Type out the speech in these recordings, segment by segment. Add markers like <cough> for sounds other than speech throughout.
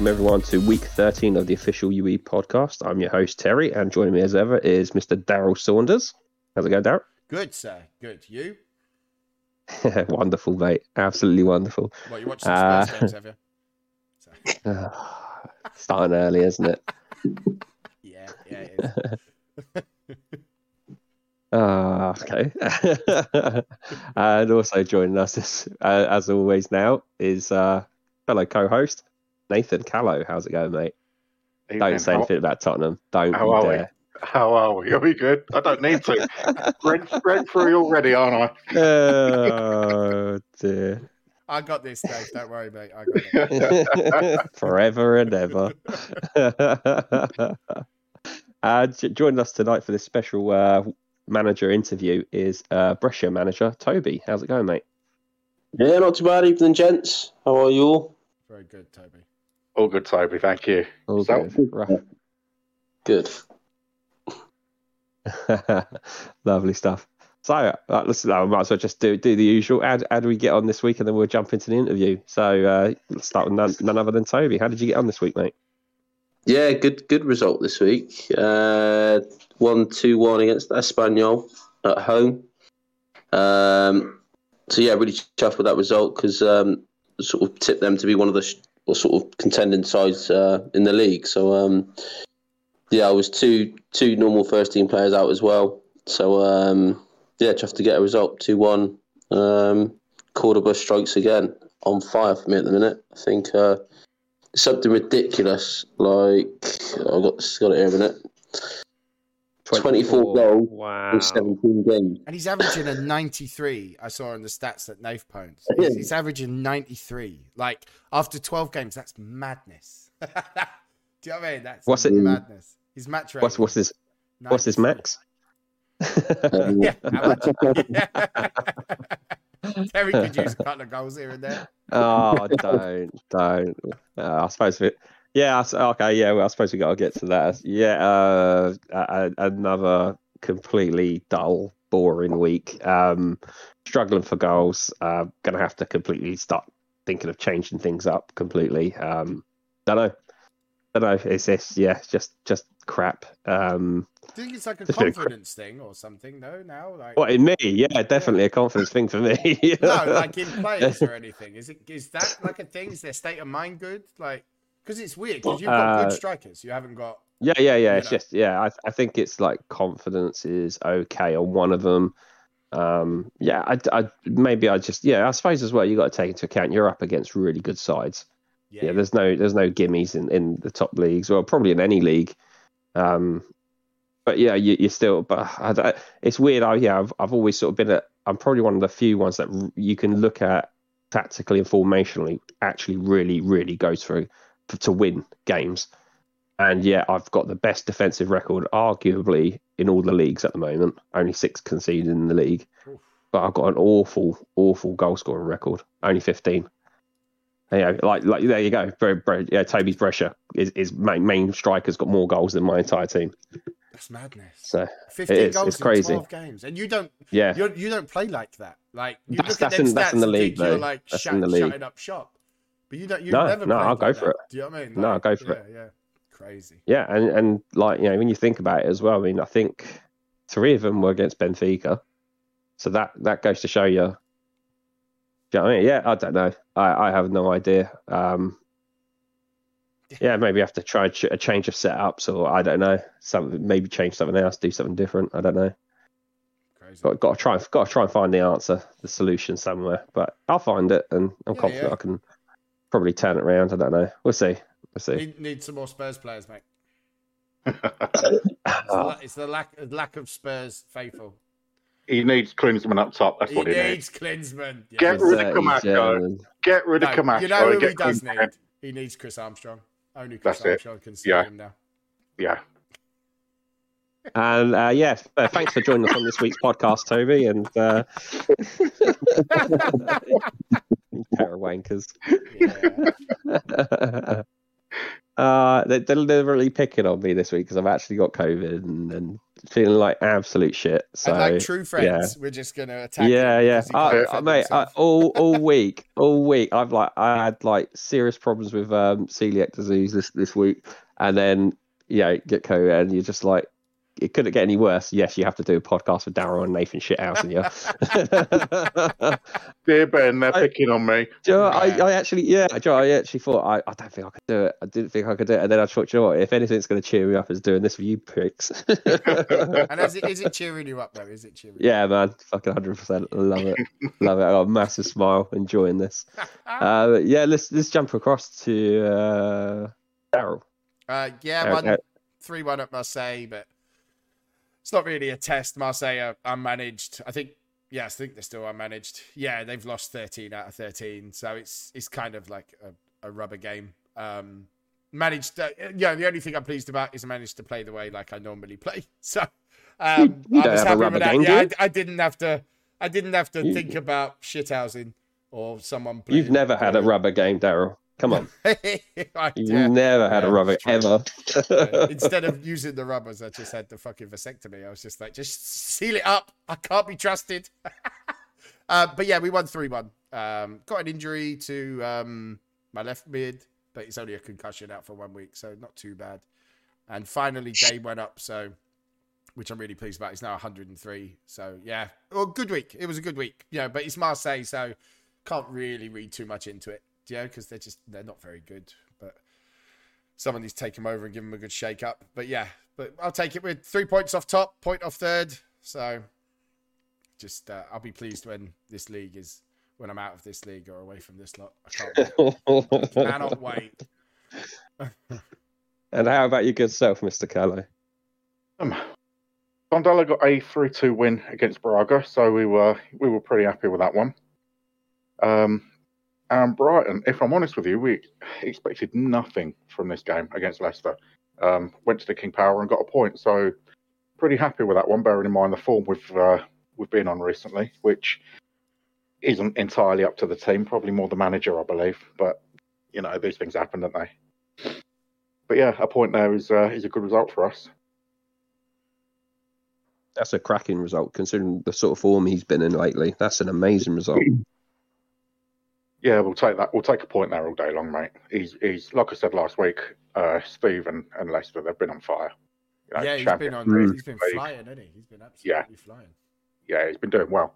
Welcome everyone to week 13 of the official UE podcast. I'm your host Terry, and joining me as ever is Mr. Daryl Saunders. How's it going, Daryl? Good, sir. Good. You? <laughs> wonderful, mate. Absolutely wonderful. What you watched some uh, games, have you? Uh, <laughs> <sighs> starting early, isn't it? <laughs> yeah, yeah, it is. Ah, okay. and also joining us, is, uh, as always, now is uh, fellow co-host Nathan Callow. How's it going, mate? Don't say anything about Tottenham. Don't how are dare. We? How are we? Are we good? I don't need to. read, read through already, aren't I? oh dear. I got this, Dave. Don't worry, mate. I got it. <laughs> Forever and ever. <laughs> uh, joining us tonight for this special uh, manager interview is uh, Brescia manager Toby. How's it going, mate? Yeah, not too bad. Evening, gents. How are you all? Very good, Toby. All good, Toby. Thank you. All so, good. Good. <laughs> Lovely stuff. So uh, listen, I might as well just do do the usual. How, how do we get on this week, and then we'll jump into the interview. So uh, let's start with none, none other than Toby. How did you get on this week, mate? Yeah, good good result this week. Uh, one two one against Espanyol at home. Um, so yeah, really chuffed with that result because um, sort of tipped them to be one of the sh- sort of contending sides uh, in the league. So um, yeah, I was two two normal first team players out as well. So um, yeah, chuffed to get a result two one. Um, Cordoba strikes again on fire for me at the minute. I think uh, something ridiculous like I got got it here a minute. 24, goals wow. in 17 games. And he's averaging a 93. I saw in the stats that Nath Pones. He's, he's, averaging 93. Like, after 12 games, that's madness. <laughs> Do you know what I mean? That's what's it, madness. His match rate. What's, what's his, 93. what's his max? <laughs> yeah, <laughs> Terry could use a couple of goals here and there. Oh, don't, don't. Uh, I suppose it, yeah. Okay. Yeah. Well, I suppose we got to get to that. Yeah. Uh, a, another completely dull, boring week. Um, struggling for goals. Uh, going to have to completely start thinking of changing things up completely. Um, don't know. Don't know. It's this. Yeah. Just just crap. Um, do you think it's like a confidence a thing or something? No, now like what in me? Yeah, definitely yeah. a confidence thing for me. no, like in <laughs> players or anything. Is it is that like a thing? Is their state of mind good? Like because it's weird because you've got uh, good strikers. You haven't got. Yeah, yeah, yeah. It's know. just yeah. I I think it's like confidence is okay on one of them. Um, yeah, I, I maybe I just yeah. I suppose as well you got to take into account you're up against really good sides. Yeah, yeah there's no there's no gimmies in in the top leagues or probably in any league. Um, but yeah, you, you still. But I, it's weird. I yeah, I've I've always sort of been at. I'm probably one of the few ones that you can look at tactically and formationally actually really really go through to win games. And yeah, I've got the best defensive record, arguably, in all the leagues at the moment. Only six conceded in the league. But I've got an awful, awful goal scoring record. Only 15. Yeah, like, like there you go. Yeah, Toby's Brescia is, is main, main striker's got more goals than my entire team. That's madness. So fifteen it is, goals in crazy. twelve games, and you don't. Yeah, you're, you do not play like that. Like you that's, look at that's, in, that's in the league. You're like that's shut, in the league. shutting up shop. But you don't. You no, never. No, I'll go like for that. it. Do you know what I mean? Like, no, I'll go for yeah, it. Yeah, crazy. Yeah, and and like you know when you think about it as well. I mean, I think three of them were against Benfica, so that that goes to show you. Do you know I mean? Yeah, I don't know. I, I have no idea. Um, <laughs> yeah, maybe have to try a change of setups, or I don't know, some maybe change something else, do something different. I don't know. Crazy. Got, got to try, got to try and find the answer, the solution somewhere. But I'll find it, and I'm yeah, confident yeah. I can probably turn it around. I don't know. We'll see. We'll see. Need, need some more Spurs players, mate. <laughs> it's, it's, the lack lack of Spurs faithful. He needs Klinsmann up top. That's he what he needs. needs. Klinsmann. Yes. Get rid of Camacho. Get rid of no, Camacho. You know who he does Klinsmann. need? He needs Chris Armstrong. Only Chris That's Armstrong it. can see yeah. him now. Yeah. And uh, yeah, uh, thanks for joining us on this week's podcast, Toby. And uh, <laughs> <laughs> pair of <laughs> wankers. Yeah. <laughs> uh, they're deliberately picking on me this week because I've actually got COVID and, and feeling like absolute shit. So, and like true friends, yeah. we're just gonna attack. Yeah, yeah, I, mate. I, all all <laughs> week, all week, I've like I had like serious problems with um, celiac disease this this week, and then yeah, get COVID, and you're just like, it couldn't get any worse. Yes, you have to do a podcast with Daryl and Nathan Shithouse, yeah. Dear Ben, they're I, picking on me. Joe, I, I actually, yeah, Joe, I actually thought I, I don't think I could do it. I didn't think I could do it, and then I thought, you know what? If anything's going to cheer me up, is doing this for you pricks. <laughs> and is it, is it cheering you up though? Is it cheering? Yeah, man, fucking hundred percent. Love it, love it. I got a massive smile, enjoying this. <laughs> Uh, yeah, let's let's jump across to uh, Daryl. Uh, yeah, one, three one at Marseille, but it's not really a test. Marseille are unmanaged. I think, yes, I think they're still unmanaged. Yeah, they've lost 13 out of 13. So it's it's kind of like a, a rubber game. Um, managed, uh, yeah, the only thing I'm pleased about is I managed to play the way like I normally play. <laughs> So um, I was happy with that. Game, yeah, I, I, didn't have to. I didn't have to think about shithousing or someone. You've never had a rubber game, Daryl. Come on. <laughs> You've never had yeah, a rubber ever. <laughs> Instead of using the rubbers, I just had the fucking vasectomy. I was just like, just seal it up. I can't be trusted. <laughs> uh, but yeah, we won 3 1. Um, got an injury to um, my left mid, but it's only a concussion out for one week, so not too bad. And finally, Day went up, so which I'm really pleased about. He's now 103. So yeah, well, good week. It was a good week. Yeah, but it's Marseille, so can't really read too much into it yeah, because they're just they're not very good. But someone needs to take them over and give them a good shake up. But yeah, but I'll take it with three points off top, point off third. So just uh, I'll be pleased when this league is when I'm out of this league or away from this lot. I can't wait. <laughs> cannot wait. <laughs> and how about your good self, Mr. Callow? Um, Tondela got a three-two win against Braga, so we were we were pretty happy with that one. Um, and Brighton, if I'm honest with you, we expected nothing from this game against Leicester. Um, went to the King Power and got a point, so pretty happy with that one. Bearing in mind the form we've uh, we've been on recently, which isn't entirely up to the team, probably more the manager, I believe. But you know, these things happen, don't they? But yeah, a point there is uh, is a good result for us. That's a cracking result considering the sort of form he's been in lately. That's an amazing result. <clears throat> Yeah, we'll take that. We'll take a point there all day long, mate. He's he's like I said last week. Uh, Steve and, and Leicester, they've been on fire. You know, yeah, he's been on. Mm. He's been flying, hasn't he? He's been absolutely yeah. flying. Yeah, he's been doing well.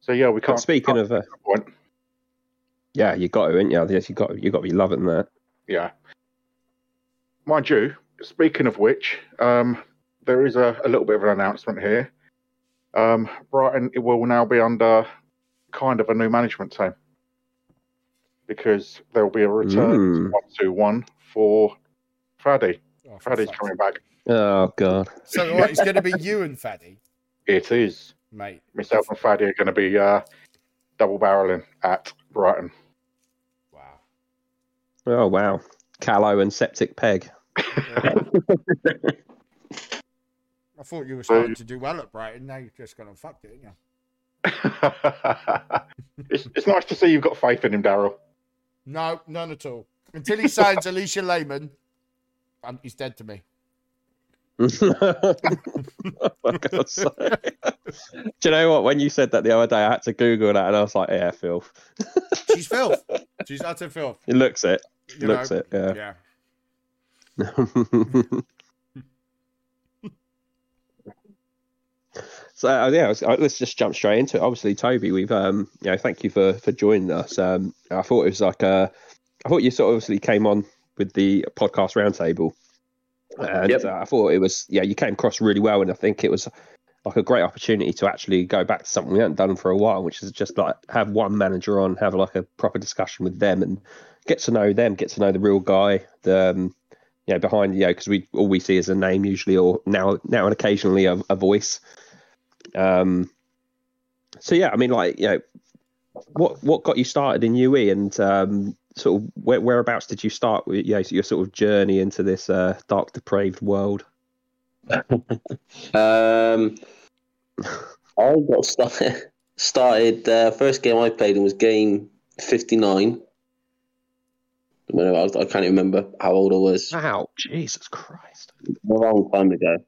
So yeah, we can't. But speaking can't of, uh, point. yeah, you got to, ain't you? Yes, you got you got to be loving that. Yeah, mind you. Speaking of which, um, there is a, a little bit of an announcement here. Um, Brighton it will now be under kind of a new management team because there will be a return one two one for Faddy. Oh, Faddy's coming back. Oh god! So <laughs> what? It's going to be you and Faddy. It is, mate. Myself and Faddy are going to be uh, double barreling at Brighton. Wow! Oh wow! Callow and Septic Peg. <laughs> I thought you were starting to do well at Brighton. Now you're just going to fuck it, yeah. It's, it's nice to see you've got faith in him, Daryl. No, none at all. Until he signs <laughs> Alisha Lehmann, um, he's dead to me. oh <laughs> Do you know what? When you said that the other day, I had to Google that, and I was like, "Yeah, filth." <laughs> She's filth. She's utter filth. It looks it. You looks know, it. Yeah. Yeah. So uh, yeah, uh, let's just jump straight into it. Obviously, Toby, we've um, you know, thank you for for joining us. Um, I thought it was like a, I thought you sort of obviously came on with the podcast roundtable, and yep. uh, I thought it was yeah, you came across really well, and I think it was like a great opportunity to actually go back to something we hadn't done for a while, which is just like have one manager on, have like a proper discussion with them, and get to know them, get to know the real guy, the um, you know behind you know because we all we see is a name usually, or now now and occasionally a, a voice. Um, so yeah, I mean, like you know, what what got you started in UE, and um, sort of where, whereabouts did you start with yeah, your sort of journey into this uh, dark, depraved world? um, I got started. <laughs> Started uh, first game I played in was game fifty nine. I, I can't even remember how old I was. Wow, Jesus Christ! A long time ago.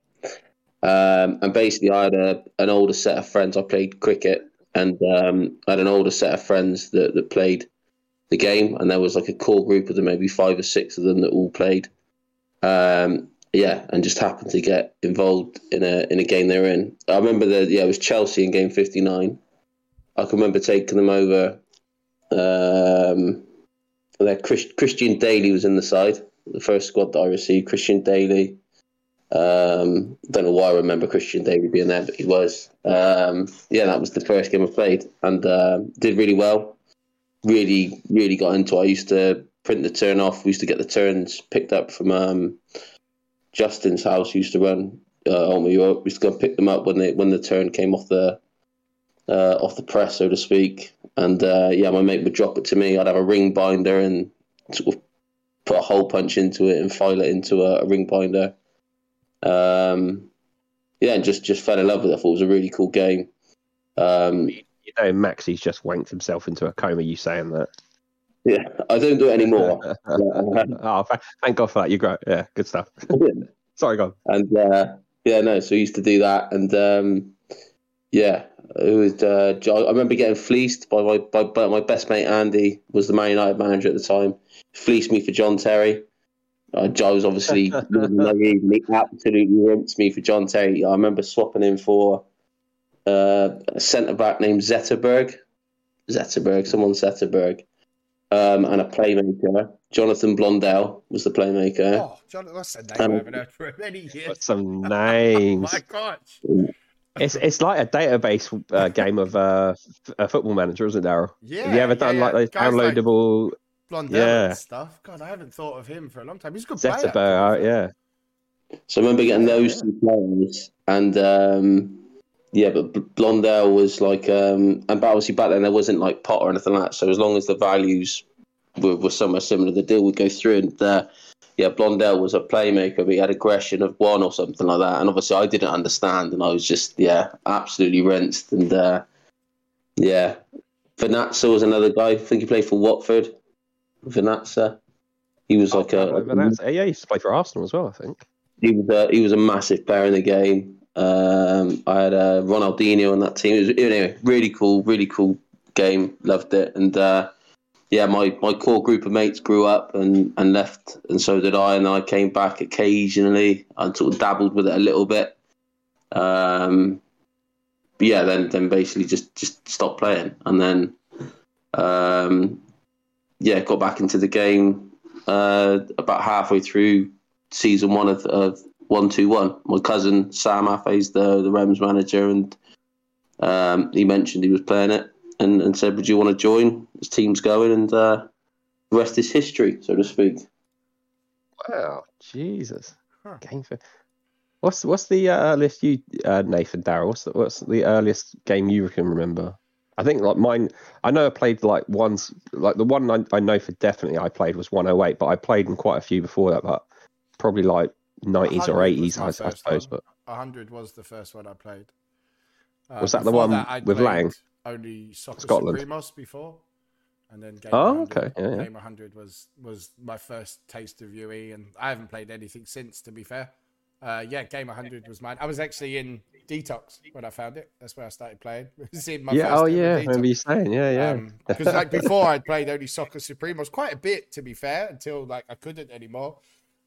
Um, and basically, I had a, an older set of friends. I played cricket, and um, I had an older set of friends that, that played the game. And there was like a core group of them, maybe five or six of them that all played. Um, yeah, and just happened to get involved in a in a game they were in. I remember that yeah, it was Chelsea in game fifty nine. I can remember taking them over. Um, there, Christian Dailly was in the side, the first squad that I received. Christian Dailly. Um, don't know why I remember Christian Dailly being there, but he was. Um, yeah, that was the first game I played, and uh, did really well. Really, really got into. it. I used to print the turn off. We used to get the turns picked up from um, Justin's house. He used to run uh, on We used to go pick them up when they when the turn came off the uh, off the press, so to speak. And uh, yeah, my mate would drop it to me. I'd have a ring binder and sort of put a hole punch into it and file it into a, a ring binder. Um, yeah, and just just fell in love with it. I thought it was a really cool game. Um, you know, Maxi's just wanked himself into a coma. You saying that? Yeah, I don't do it anymore. <laughs> oh, thank God for that. You're great. Yeah, good stuff. <laughs> Sorry, go on. And uh, yeah, no, so we used to do that, and um, yeah, it was. Uh, I remember getting fleeced by my by, by, my best mate Andy was the Man United manager at the time. Fleeced me for John Terry. Uh, I was obviously. <laughs> He absolutely rinsed me for John Terry. I remember swapping him for uh, a centre back named Zetterberg. Zetterberg, someone Zetterberg, um, and a playmaker. Jonathan Blondel was the playmaker. Oh, John, that's a name um, I haven't heard for many years. Some names. <laughs> oh my gosh. It's it's like a database uh, game of uh, a football manager, isn't it, Daryl? Yeah. Have you ever done yeah, like those downloadable like Blondel yeah. stuff? God, I haven't thought of him for a long time. He's a good Zetterberg, player. yeah. So I remember getting those two players, and um, yeah, but Blondel was like, um, and obviously back then there wasn't like pot or anything like that. So as long as the values were, were somewhere similar, the deal would go through. And uh, yeah, Blondel was a playmaker, but he had aggression of one or something like that. And obviously I didn't understand, and I was just yeah, absolutely rinsed. And uh, yeah, Vernazza was another guy. I think he played for Watford. Vernazza. He was oh, like a, a, yeah. He used to play for Arsenal as well. I think he was a, he was a massive player in the game. Um, I had uh, Ronaldinho on that team. It was anyway, really cool, really cool game. Loved it, and uh, yeah, my, my core group of mates grew up and, and left, and so did I. And I came back occasionally. I sort of dabbled with it a little bit. Um, yeah, then then basically just just stopped playing, and then um, yeah, got back into the game uh, about halfway through season one of, of one two one. My cousin Sam Affey's the the Rems manager, and um, he mentioned he was playing it, and, and said, "Would you want to join?" His team's going, and uh, the rest is history, so to speak. Wow, Jesus! Huh. Game for what's what's the uh, earliest you uh, Nathan Daryl? What's the, what's the earliest game you can remember? I think like mine. I know I played like once, like the one I, I know for definitely I played was 108, but I played in quite a few before that, but probably like 90s or 80s, I, I suppose. One. But 100 was the first one I played. Uh, was that the one that with Lang? Only Soccer Scotland. Supremos before, and then Game oh, 100, okay. Yeah, yeah. Game 100 was was my first taste of UE, and I haven't played anything since. To be fair, uh, yeah, Game 100 was mine. I was actually in Detox when I found it. That's where I started playing. <laughs> yeah, oh yeah, I remember you saying, yeah, yeah. Because um, like before, I'd played only Soccer Supremos quite a bit, to be fair, until like I couldn't anymore,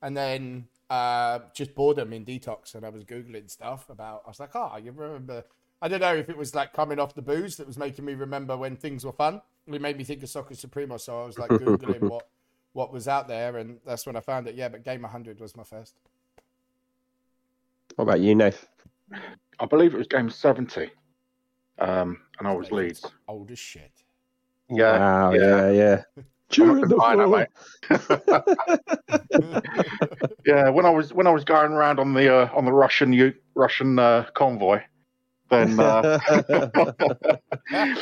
and then uh, just boredom in detox, and I was googling stuff about. I was like, oh, you remember? I don't know if it was like coming off the booze that was making me remember when things were fun. It made me think of Soccer Supremo, so I was like <laughs> googling what what was out there, and that's when I found it. Yeah, but Game 100 was my first. What about you, Nath? I believe it was Game 70, um, and I was Leeds. Old as shit. Yeah, wow, yeah, yeah. yeah. During the <laughs> <laughs> yeah, when I was when I was going around on the uh, on the Russian Russian uh, convoy, then uh... <laughs>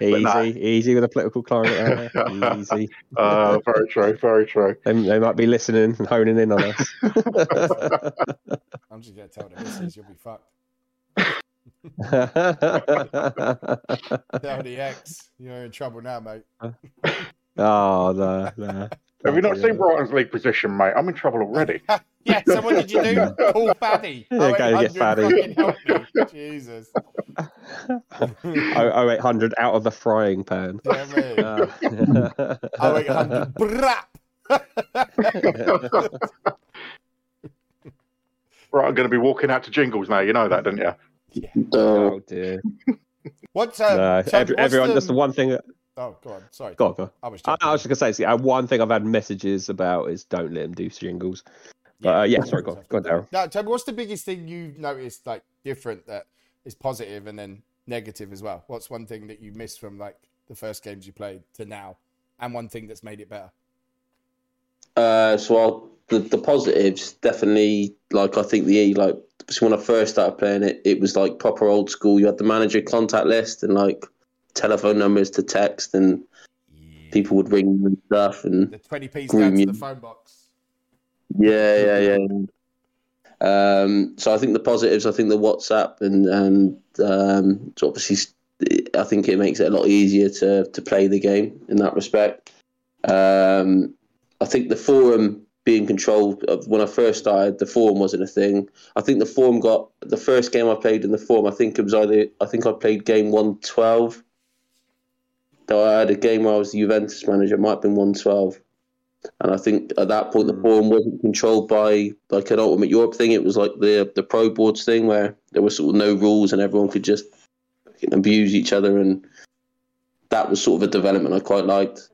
easy, nah. easy with a political climate. <laughs> easy. Uh, very true, very true. They, they, might be listening and honing in on us. <laughs> I'm just gonna tell the missus you'll be fucked. <laughs> Tell the ex you're in trouble now, mate. Oh no, no. Have you not seen Brighton's league position, mate? I'm in trouble already. <laughs> yeah, so what did you do? <laughs> Call Faddy. <laughs> Yeah, go get Faddy. Jesus. oh, 0800 out of the frying pan. Yeah, mate. Uh, 0800 brap. right, I'm going to be walking out to jingles now. You know that, don't you? Yeah. Oh dear. What's um, no, so every, what's everyone? the... Just the one thing. Oh, go on. Sorry. Go on, go on. I was. I, I was just gonna say, see, one thing I've had messages about is don't let him do jingles. But uh, yeah, sorry, go on, go on, Daryl. No, tell me, what's the biggest thing you've noticed, like different that is positive and then negative as well? What's one thing that you missed from like the first games you played to now, and one thing that's made it better? Uh, so I'll, the the positives definitely like I think the E like when I first started playing it, it was like proper old school. You had the manager contact list and like telephone numbers to text, and yeah. people would ring and stuff. And the twenty p's down to the phone box. Yeah, yeah, <laughs> yeah. Um, so I think the positives, I think the WhatsApp and and um, so obviously, I think it makes it a lot easier to to play the game in that respect. Um, I think the forum being controlled when I first started, the forum wasn't a thing. I think the forum got the first game I played in the forum. I think it was either I think I played game one twelve. Though I had a game where I was the Juventus manager, it might have been one twelve. And I think at that point the hmm. forum wasn't controlled by like an Ultimate Europe thing. It was like the the Pro Boards thing where there was sort of no rules and everyone could just abuse each other, and that was sort of a development I quite liked.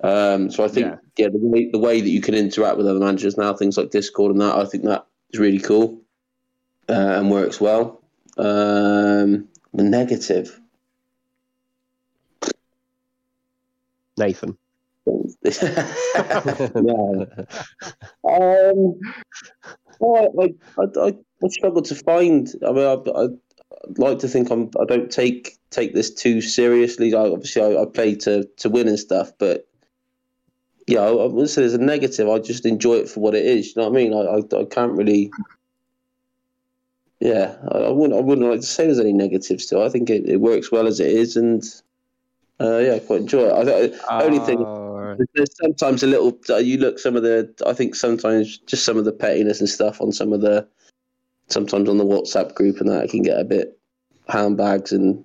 Um, so I think yeah, yeah the, way, the way that you can interact with other managers now, things like Discord and that, I think that is really cool uh, and works well. Um, the negative, Nathan. <laughs> no. Um, well, I, I, I, struggle to find. I mean, I, I like to think I'm. I don't take take this too seriously. I, obviously, I, I play to to win and stuff, but yeah, I, I wouldn't say there's a negative. I just enjoy it for what it is. You know what I mean? I I, I can't really. Yeah, I, I, wouldn't. I wouldn't like to say there's any negatives to. it. I think it, it works well as it is, and uh, yeah, I quite enjoy it. I, uh, only thing there's sometimes a little. Uh, you look some of the. I think sometimes just some of the pettiness and stuff on some of the. Sometimes on the WhatsApp group and that, it can get a bit handbags and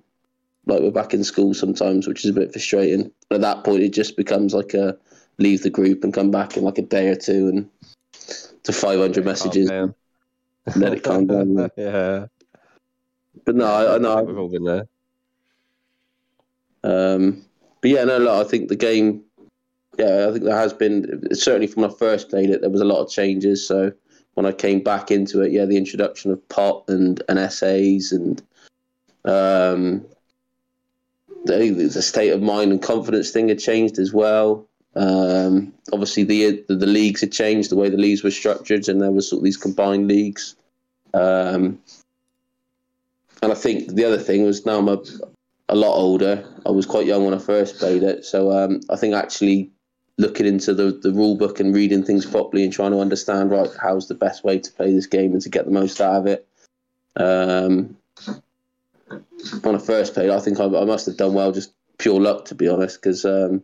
like we're back in school sometimes, which is a bit frustrating. At that point, it just becomes like a leave the group and come back in like a day or two and to 500 messages. Oh, let it calm down. <laughs> yeah. But no, I, I know. We've all been there. Um, but yeah, no, look, I think the game, yeah, I think there has been, certainly from when I first played it, there was a lot of changes. So when I came back into it, yeah, the introduction of pot and, and essays and um, the, the state of mind and confidence thing had changed as well. Um, obviously, the, the, the leagues had changed the way the leagues were structured, and there was sort of these combined leagues. Um, and I think the other thing was now I'm a, a lot older. I was quite young when I first played it, so um, I think actually looking into the, the rule book and reading things properly and trying to understand right how's the best way to play this game and to get the most out of it. Um, when I first played, I think I, I, must have done well, just pure luck to be honest, because um,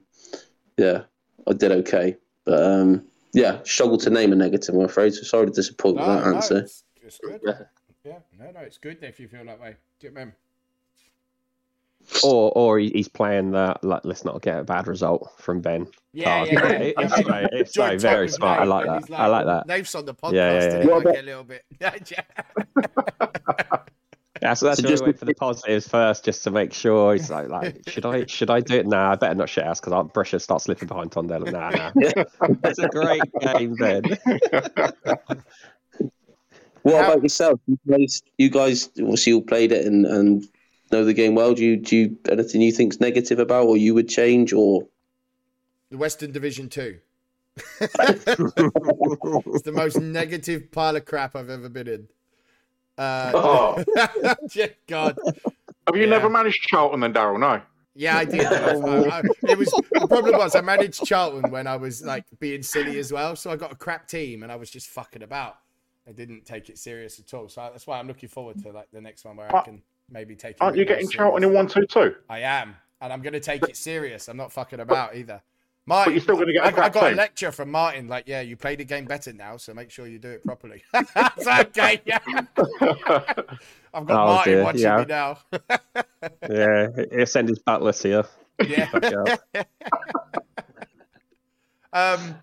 yeah, I did okay, but um, yeah, struggled to name a negative. I'm afraid. So sorry to disappoint no, with that no, answer. It's, it's good. Yeah. yeah, no, no, it's good if you feel that way. Do you remember? Or, or he's playing the. Like, let's not get a bad result from Ben. Yeah, yeah, yeah. <laughs> It's, so, it's so very smart. I like that. Like, I like that. Nave's on the podcast. Yeah, yeah, yeah. yeah. a little bit. <laughs> Yeah, so that's so just wait for the positives first, just to make sure. He's like, like, <laughs> should I, should I do it? Nah, I better not shit ass because Brescia start slipping behind Tondela. Nah, nah. That's a great game, Ben. what about yourself? You guys, you guys obviously all played it and, and know the game well. Do you, do you anything you think's negative about, or you would change, or the Western Division Two? <laughs> it's the most negative pile of crap I've ever been in. Uh, oh. <laughs> God. Have you yeah. never managed Charlton then, Daryl? No. Yeah, I did. I, I, it was the problem was I managed Charlton when I was like being silly as well. So I got a crap team and I was just fucking about. I didn't take it serious at all. So that's why I'm looking forward to like the next one where I can maybe take. Aren't you getting Charlton in one two two? I am, and I'm going to take it serious. I'm not fucking about either. Martin, but you're still going to get. I, I got team. a lecture from Martin. Like, yeah, you play the game better now, so make sure you do it properly. <laughs> That's okay. Yeah. <laughs> I've got oh, Martin dear. watching yeah. me now. <laughs> yeah, he'll send his butler to you. Yeah. um,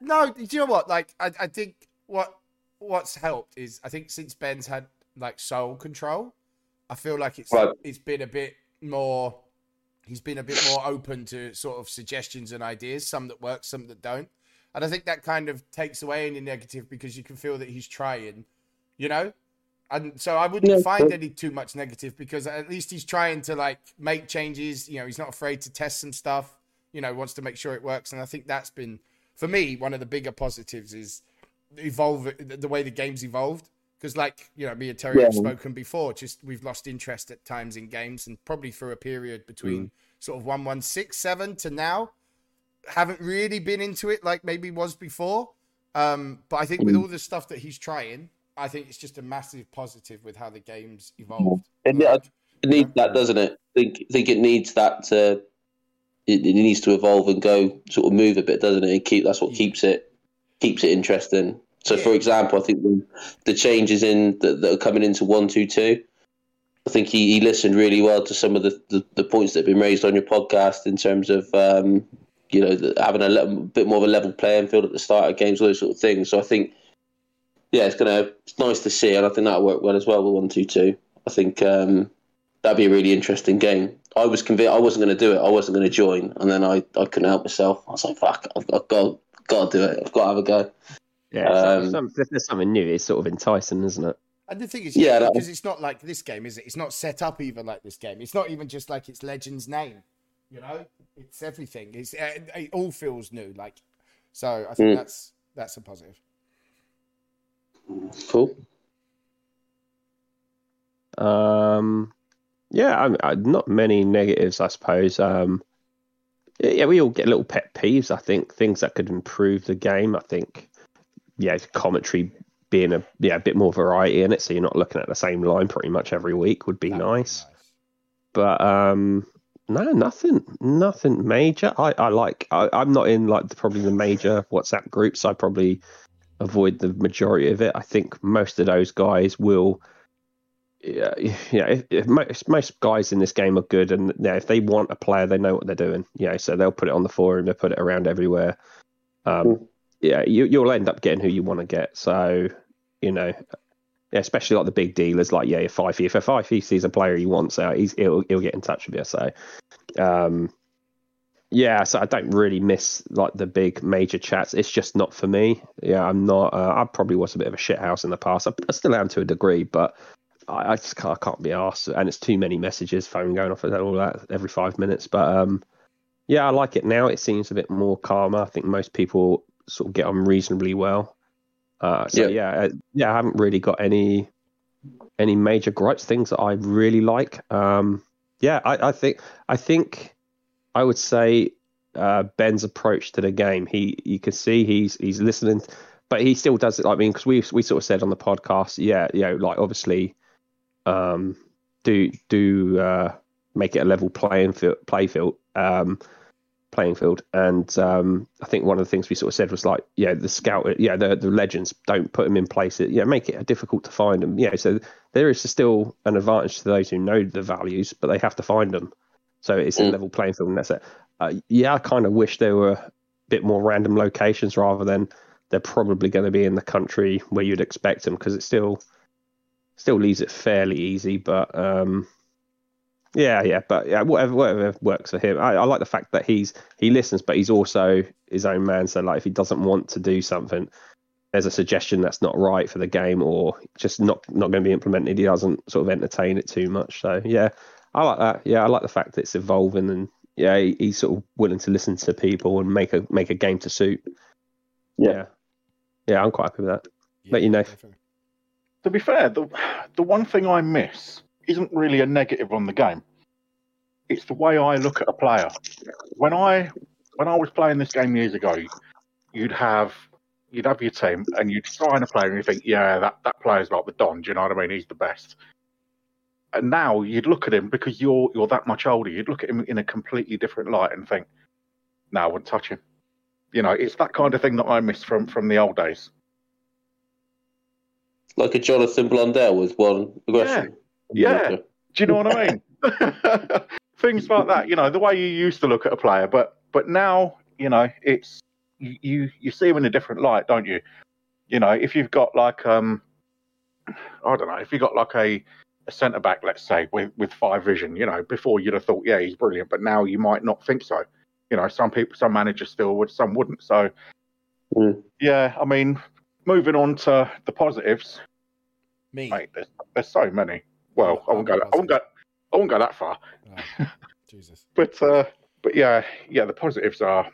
no, do you know what? Like, I, I think what what's helped is I think since Ben's had like sole control, I feel like it's right. it's been a bit more he's been a bit more open to sort of suggestions and ideas, some that work, some that don't. And I think that kind of takes away any negative because you can feel that he's trying, you know? And so I wouldn't yeah. find any too much negative because at least he's trying to like make changes. You know, he's not afraid to test some stuff, you know, wants to make sure it works. And I think that's been, for me, one of the bigger positives is evolve the way the game's evolved. Because, like, you know, me and Terry yeah. have spoken before, just we've lost interest at times in games and probably through a period between mm. sort of 1167 to now. Haven't really been into it like maybe was before. Um, but I think mm. with all the stuff that he's trying, I think it's just a massive positive with how the game's evolved. It, like, it needs that, doesn't it? I think, I think it needs that to, it, it, needs to evolve and go sort of move a bit, doesn't it? And keep that's what keeps it keeps it interesting. So, yeah. for example, I think the, the changes in that, that, are coming into one two two. I think he, he listened really well to some of the, the, the, points that have been raised on your podcast in terms of um, you know having a little, bit more of a level playing field at the start of games, all those sort of things. So I think yeah, it's gonna it's nice to see, and I think that'll work well as well with one two two. I think um, that'd be a really interesting game. I was convinced I wasn't going to do it. I wasn't going to join, and then I, I couldn't help myself. I was like, "Fuck, I've, I've got got to do it. I've got to have a go." Yeah, um, some, if there's something new, it's sort of enticing, isn't it? And the thing is, yeah, because it's not like this game, is it? It's not set up even like this game. It's not even just like its Legends name. You know, it's everything. It's uh, it all feels new. Like, so I think mm. that's that's a positive. Cool. Um, yeah, I, I, not many negatives, I suppose. Um, yeah, we all get little pet peeves. I think things that could improve the game. I think yeah, commentary being a yeah a bit more variety in it, so you're not looking at the same line pretty much every week would be nice. nice. But um, no, nothing, nothing major. I, I like. I, am not in like the, probably the major WhatsApp groups. I probably avoid the majority of it. I think most of those guys will. Yeah, yeah. If, if most, most guys in this game are good, and yeah, if they want a player, they know what they're doing. Yeah, so they'll put it on the forum. They put it around everywhere. Um, mm yeah, you, you'll end up getting who you want to get. So, you know, especially like the big dealers, like yeah, if Fifey, if a Fifey sees a player he wants out, he's he'll he'll get in touch with you. So, um, yeah, so I don't really miss like the big major chats. It's just not for me. Yeah, I'm not. Uh, I probably was a bit of a shithouse in the past. I, I still am to a degree, but I, I just can't, I can't be asked. And it's too many messages, phone going off and all that every five minutes. But um, yeah, I like it now. It seems a bit more calmer. I think most people sort of get on reasonably well. Uh, so yeah, yeah, uh, yeah, I haven't really got any any major gripes. Things that I really like. Um, yeah, I, I think I think I would say uh, Ben's approach to the game. He you can see he's he's listening, but he still does it. I mean, because we we sort of said on the podcast, yeah, you know, like obviously, um, do do uh, make it a level playing field, play field. Um, playing field. And um, I think one of the things we sort of said was like, yeah, the scout, yeah, the the legends don't put them in place. Yeah, make it difficult to find them. Yeah, so there is still an advantage to those who know the values, but they have to find them. So it's mm. a level playing field, and that's it. Uh, yeah, I kind of wish there were a bit more random locations rather than they're probably going to be in the country where you'd expect them because it still still leaves it fairly easy, but um, yeah, yeah, but yeah, whatever, whatever works for him. I, I, like the fact that he's he listens, but he's also his own man. So like, if he doesn't want to do something, there's a suggestion that's not right for the game, or just not not going to be implemented. He doesn't sort of entertain it too much. So yeah, I like that. Yeah, I like the fact that it's evolving, and yeah, he, he's sort of willing to listen to people and make a make a game to suit. Yeah, yeah, yeah I'm quite happy with that. Yeah, Let you know. To be fair, the the one thing I miss isn't really a negative on the game. It's the way I look at a player. When I when I was playing this game years ago, you'd have you'd have your team and you'd sign a player and you think, yeah, that, that player's like the Don, do you know what I mean? He's the best. And now you'd look at him because you're you're that much older, you'd look at him in a completely different light and think, no, I wouldn't touch him. You know, it's that kind of thing that I miss from from the old days. Like a Jonathan Blundell was one aggression. Yeah. yeah. Do you know what I mean? <laughs> Things like that. You know, the way you used to look at a player, but but now, you know, it's you you see him in a different light, don't you? You know, if you've got like um, I don't know, if you've got like a a centre back, let's say, with with five vision, you know, before you'd have thought, yeah, he's brilliant, but now you might not think so. You know, some people, some managers still would, some wouldn't. So, mm. yeah, I mean, moving on to the positives. Me, mate, there's, there's so many. Well, I won't go. I won't go. I won't go that far. Oh, <laughs> Jesus. but uh, but yeah, yeah, the positives are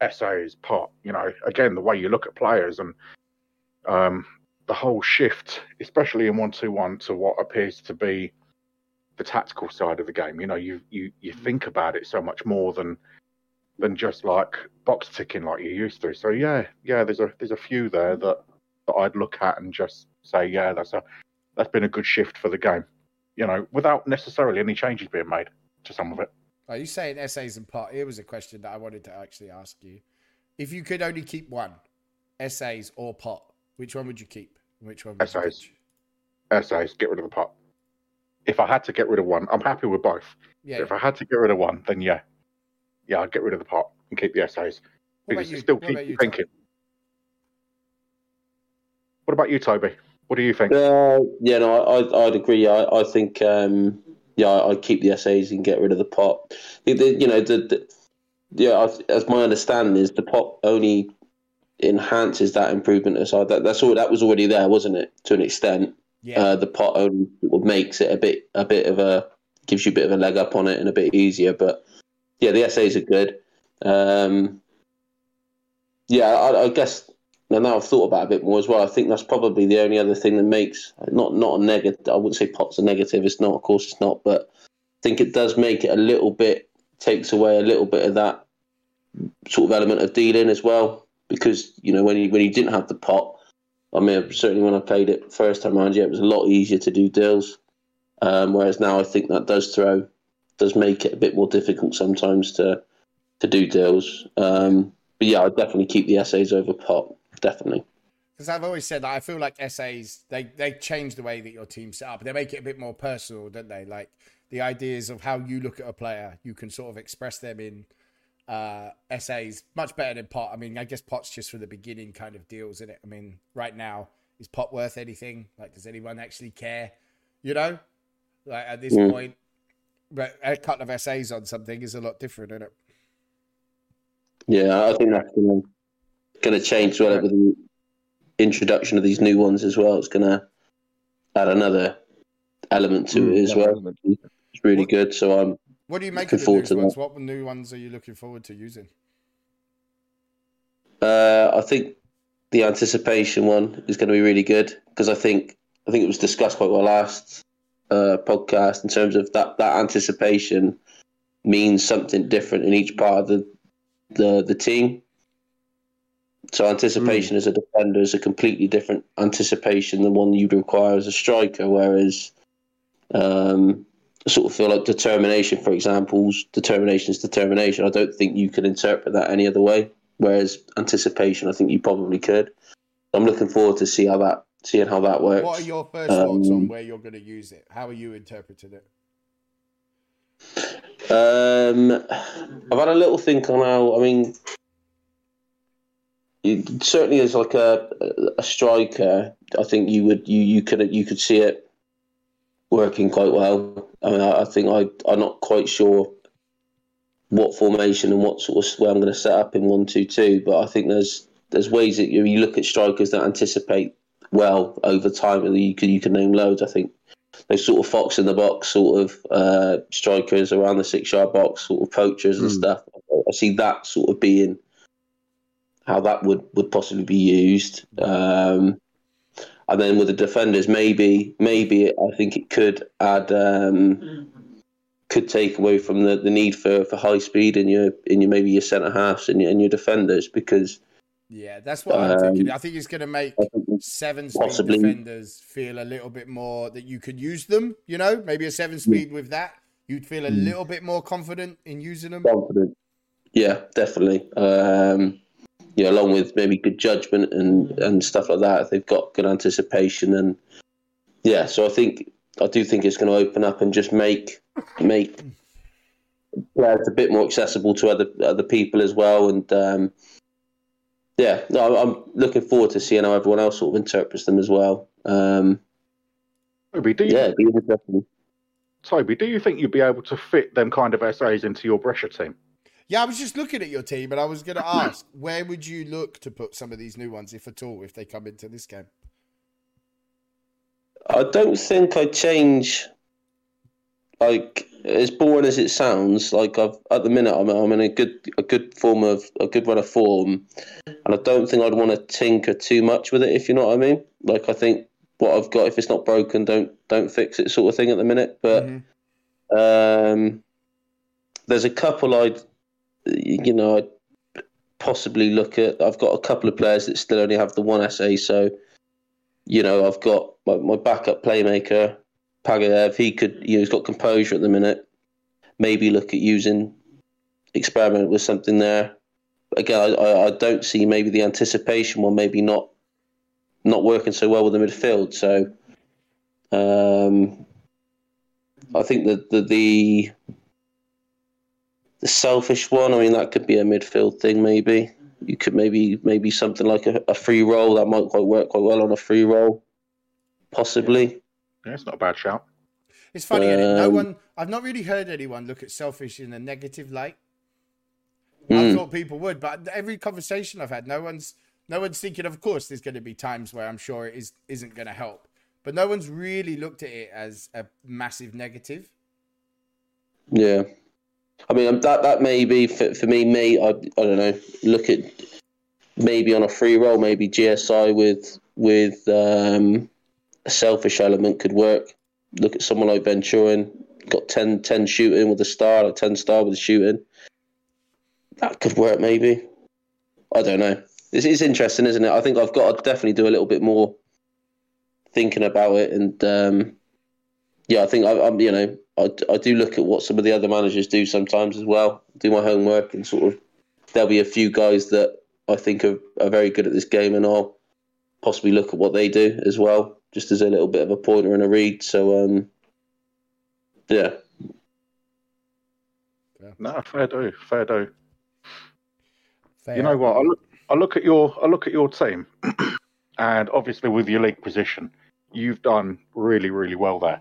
essays, pot. You know, again, the way you look at players and um, the whole shift, especially in one two one, to what appears to be the tactical side of the game. You know, you you you think about it so much more than than just like box ticking like you used to. So yeah, yeah, there's a there's a few there that, that I'd look at and just say, yeah, that's a that's been a good shift for the game. You know, without necessarily any changes being made to some of it. Are you saying essays and pot? Here was a question that I wanted to actually ask you. If you could only keep one, essays or pot, which one would you keep? Which one? essays. Essays. Get rid of the pot. If I had to get rid of one, I'm happy with both. Yeah. If I had to get rid of one, then yeah, yeah, I'd get rid of the pot and keep the essays what because it still keep you thinking. What about you, Toby? What do you think? Uh, yeah, no, I, I'd agree. I, I think, um, yeah, I'd keep the essays and get rid of the pot. The, the, you know, the, the yeah, as my understanding is, the pot only enhances that improvement aside. That that's all. That was already there, wasn't it? To an extent. Yeah. Uh, the pot only makes it a bit a bit of a gives you a bit of a leg up on it and a bit easier. But yeah, the essays are good. Um, yeah, I, I guess now I've thought about a bit more as well. I think that's probably the only other thing that makes not not a negative. I wouldn't say pot's a negative. It's not, of course, it's not. But I think it does make it a little bit takes away a little bit of that sort of element of dealing as well because you know when you when you didn't have the pot, I mean certainly when I played it first time around, yeah, it was a lot easier to do deals. Um, whereas now I think that does throw does make it a bit more difficult sometimes to to do deals. Um, but yeah, I definitely keep the essays over pot, definitely. Because I've always said that I feel like essays they they change the way that your team set up. They make it a bit more personal, don't they? Like the ideas of how you look at a player, you can sort of express them in uh, essays much better than pot. I mean, I guess pot's just for the beginning kind of deals in it. I mean, right now, is pot worth anything? Like, does anyone actually care? You know, like at this mm. point, but a couple of essays on something is a lot different, isn't it? Yeah, I think that's gonna gonna change well with the introduction of these new ones as well. It's gonna add another element to mm, it as well. It's really what, good. So I'm what do you make of the new ones? What new ones are you looking forward to using? Uh, I think the anticipation one is going to be really good because I think I think it was discussed quite well last uh, podcast in terms of that that anticipation means something different in each part of the the, the team. So anticipation mm. as a defender is a completely different anticipation than one you'd require as a striker. Whereas um, sort of feel like determination, for examples, determination is determination. I don't think you can interpret that any other way. Whereas anticipation, I think you probably could. I'm looking forward to see how that seeing how that works. What are your first um, thoughts on where you're going to use it? How are you interpreting it? Um, I've had a little think on how. I mean, certainly as like a a striker, I think you would you you could you could see it working quite well. I mean, I, I think I I'm not quite sure what formation and what sort of way I'm going to set up in one two two, but I think there's there's ways that you, you look at strikers that anticipate well over time, and you can you can name loads. I think those sort of fox in the box sort of uh, strikers around the six yard box, sort of poachers and mm. stuff. I see that sort of being how that would, would possibly be used. Um, and then with the defenders, maybe maybe I think it could add um, could take away from the, the need for, for high speed in your in your maybe your centre halves and your, and your defenders because yeah, that's what I'm thinking. Um, I think it's going to make seven speed possibly. defenders feel a little bit more that you could use them. You know, maybe a seven speed with that, you'd feel a mm. little bit more confident in using them. Confident. Yeah, definitely. Um, you know, along with maybe good judgment and and stuff like that, they've got good anticipation and yeah. So I think I do think it's going to open up and just make make players a bit more accessible to other other people as well. And um, yeah, no, I'm looking forward to seeing how everyone else sort of interprets them as well. Um, Toby, do you, yeah. Toby, do you think you'd be able to fit them kind of SAs into your Brescia team? Yeah, I was just looking at your team, and I was going to <clears throat> ask, where would you look to put some of these new ones, if at all, if they come into this game? I don't think I change. Like as boring as it sounds, like I've at the minute I'm I'm in a good a good form of a good run of form, and I don't think I'd want to tinker too much with it. If you know what I mean. Like I think what I've got, if it's not broken, don't don't fix it, sort of thing at the minute. But mm-hmm. um, there's a couple I'd you know I'd possibly look at. I've got a couple of players that still only have the one SA, so you know, I've got my, my backup playmaker, Pagayev. He could, you know, he's got composure at the minute. Maybe look at using, experiment with something there. Again, I, I don't see maybe the anticipation one, maybe not, not working so well with the midfield. So, um, I think that the, the the selfish one. I mean, that could be a midfield thing, maybe you could maybe maybe something like a, a free role that might quite work quite well on a free role, possibly. Yeah, it's not a bad shout. It's funny, um, no one. I've not really heard anyone look at selfish in a negative light. Mm. I hmm. thought people would, but every conversation I've had, no one's no one's thinking. Of course, there's going to be times where I'm sure it is isn't going to help, but no one's really looked at it as a massive negative. Yeah, I mean, that that may be for, for me. Me, I I don't know. Look at maybe on a free role, maybe GSI with with um, a selfish element could work. Look at someone like Venturin, got 10, 10 shooting with a star, a ten star with a shooting. That could work, maybe. I don't know. It's, it's interesting, isn't it? I think I've got to definitely do a little bit more thinking about it, and um, yeah, I think I, I'm, you know, I, I do look at what some of the other managers do sometimes as well. Do my homework and sort of there'll be a few guys that I think are, are very good at this game, and I'll possibly look at what they do as well, just as a little bit of a pointer and a read. So, um, yeah. No, fair do, fair do. Fair. You know what? I look, I look at your, I look at your team, <clears throat> and obviously with your league position, you've done really, really well there.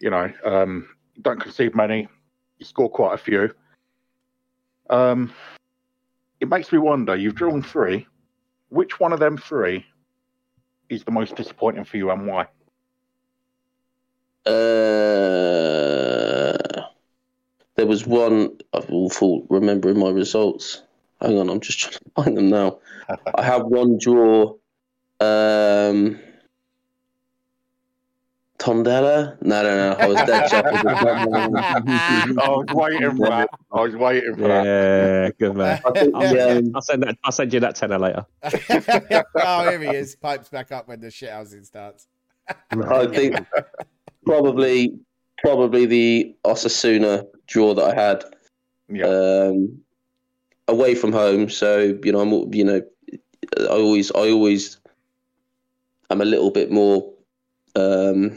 You know, um, don't concede many. You score quite a few. Um, it makes me wonder. You've drawn three. Which one of them three is the most disappointing for you, and why? Uh, there was one. I've awful remembering my results. Hang on, I'm just trying to find them now. <laughs> I have one draw. Um, Tondela? No, no, no. I was dead chuffed. <laughs> I was waiting for that. I was waiting for yeah, that. Yeah, good man. I'll, I'll, send that. I'll send you that tenner later. <laughs> oh, here he is. Pipes back up when the shithousing starts. I think probably, probably the Osasuna draw that I had. Yeah. Um, away from home, so you know, I'm, you know, I always, I always, I'm a little bit more um,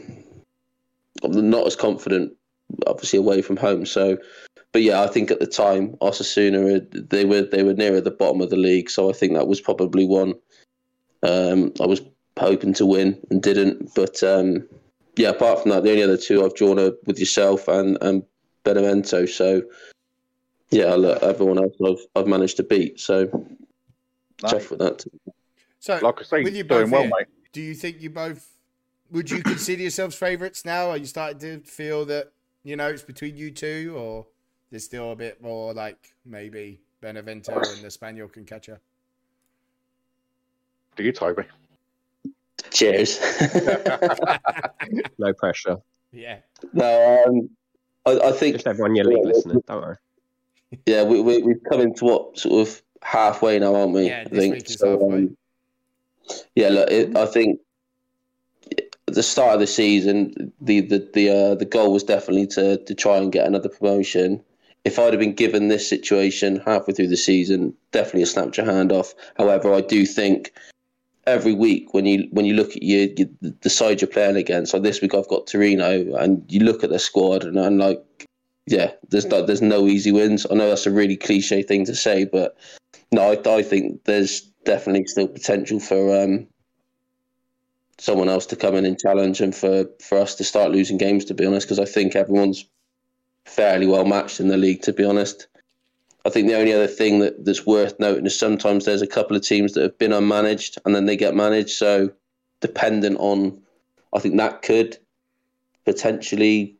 I'm not as confident, obviously away from home. So, but yeah, I think at the time Osasuna they were they were nearer the bottom of the league, so I think that was probably one um, I was hoping to win and didn't. But um, yeah, apart from that, the only other two I've drawn are with yourself and and Benevento. So yeah, look, everyone else I've I've managed to beat. So nice. tough with that. So, like I say, with you doing well, here, mate. Do you think you both would you consider yourselves favourites now? Are you starting to feel that you know it's between you two, or there's still a bit more like maybe Benevento and the Espanyol can catch up? Do you, Toby? Cheers. <laughs> no pressure. Yeah. No, um, I, I, think just everyone your league yeah, listening. Don't worry. Yeah, we, we we've come into what sort of halfway now, aren't we? Yeah, I think so. Um, yeah, look, it, I think at the start of the season, the the the uh, the goal was definitely to to try and get another promotion. if I'd have been given this situation halfway through the season, definitely snapped your hand off. However, I do think every week when you when you look at you, you the side you're playing against. So this week, I've got Torino, and you look at the squad, and I'm like, yeah, there's no, there's no easy wins. I know that's a really cliche thing to say, but no, I, I think there's definitely still potential for um, someone else to come in and challenge, and for for us to start losing games. To be honest, because I think everyone's fairly well matched in the league, to be honest. I think the only other thing that, that's worth noting is sometimes there's a couple of teams that have been unmanaged and then they get managed. So, dependent on, I think that could potentially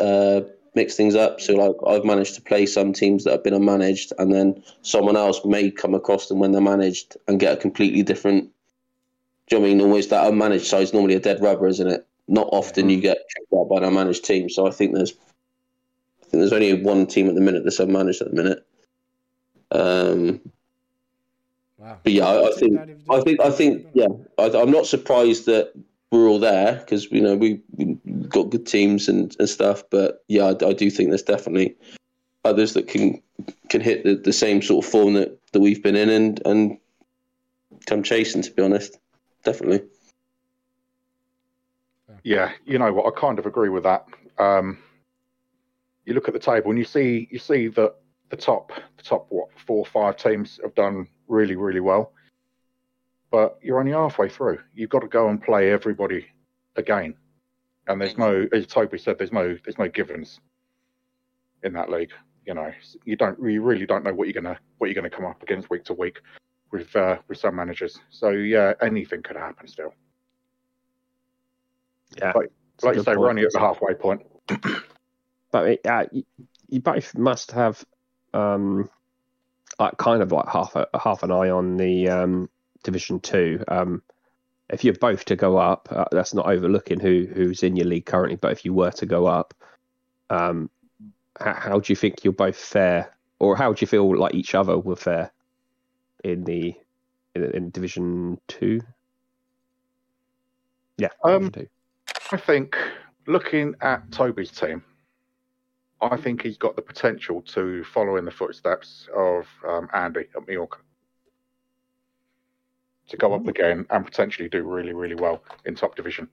uh, mix things up. So, like, I've managed to play some teams that have been unmanaged, and then someone else may come across them when they're managed and get a completely different. Do you know I mean? Always that unmanaged side is normally a dead rubber, isn't it? Not often you get checked out by an unmanaged team. So, I think there's I think there's only one team at the minute that's unmanaged at the minute. Um, wow. But yeah, I, I think I think I think yeah, I, am not surprised that we're all there because you know we have got good teams and, and stuff. But yeah, I, I, do think there's definitely others that can can hit the, the same sort of form that, that we've been in and and come chasing. To be honest, definitely. Yeah, you know what? I kind of agree with that. Um, you look at the table and you see you see that the top the top what four or five teams have done really really well, but you're only halfway through. You've got to go and play everybody again, and there's no as Toby said there's no there's no givens in that league. You know you don't you really don't know what you're gonna what you're gonna come up against week to week with uh, with some managers. So yeah, anything could happen still. Yeah, like, like you say, we're only at the halfway point. <clears throat> but uh, you, you, both must have um, like kind of like half a half an eye on the um, Division Two. Um, if you're both to go up, uh, that's not overlooking who who's in your league currently. But if you were to go up, um, how, how do you think you'll both fare, or how do you feel like each other will fare in the in, in Division Two? Yeah, um, I think looking at Toby's team, I think he's got the potential to follow in the footsteps of um, Andy at Mallorca. To go up again and potentially do really, really well in top division.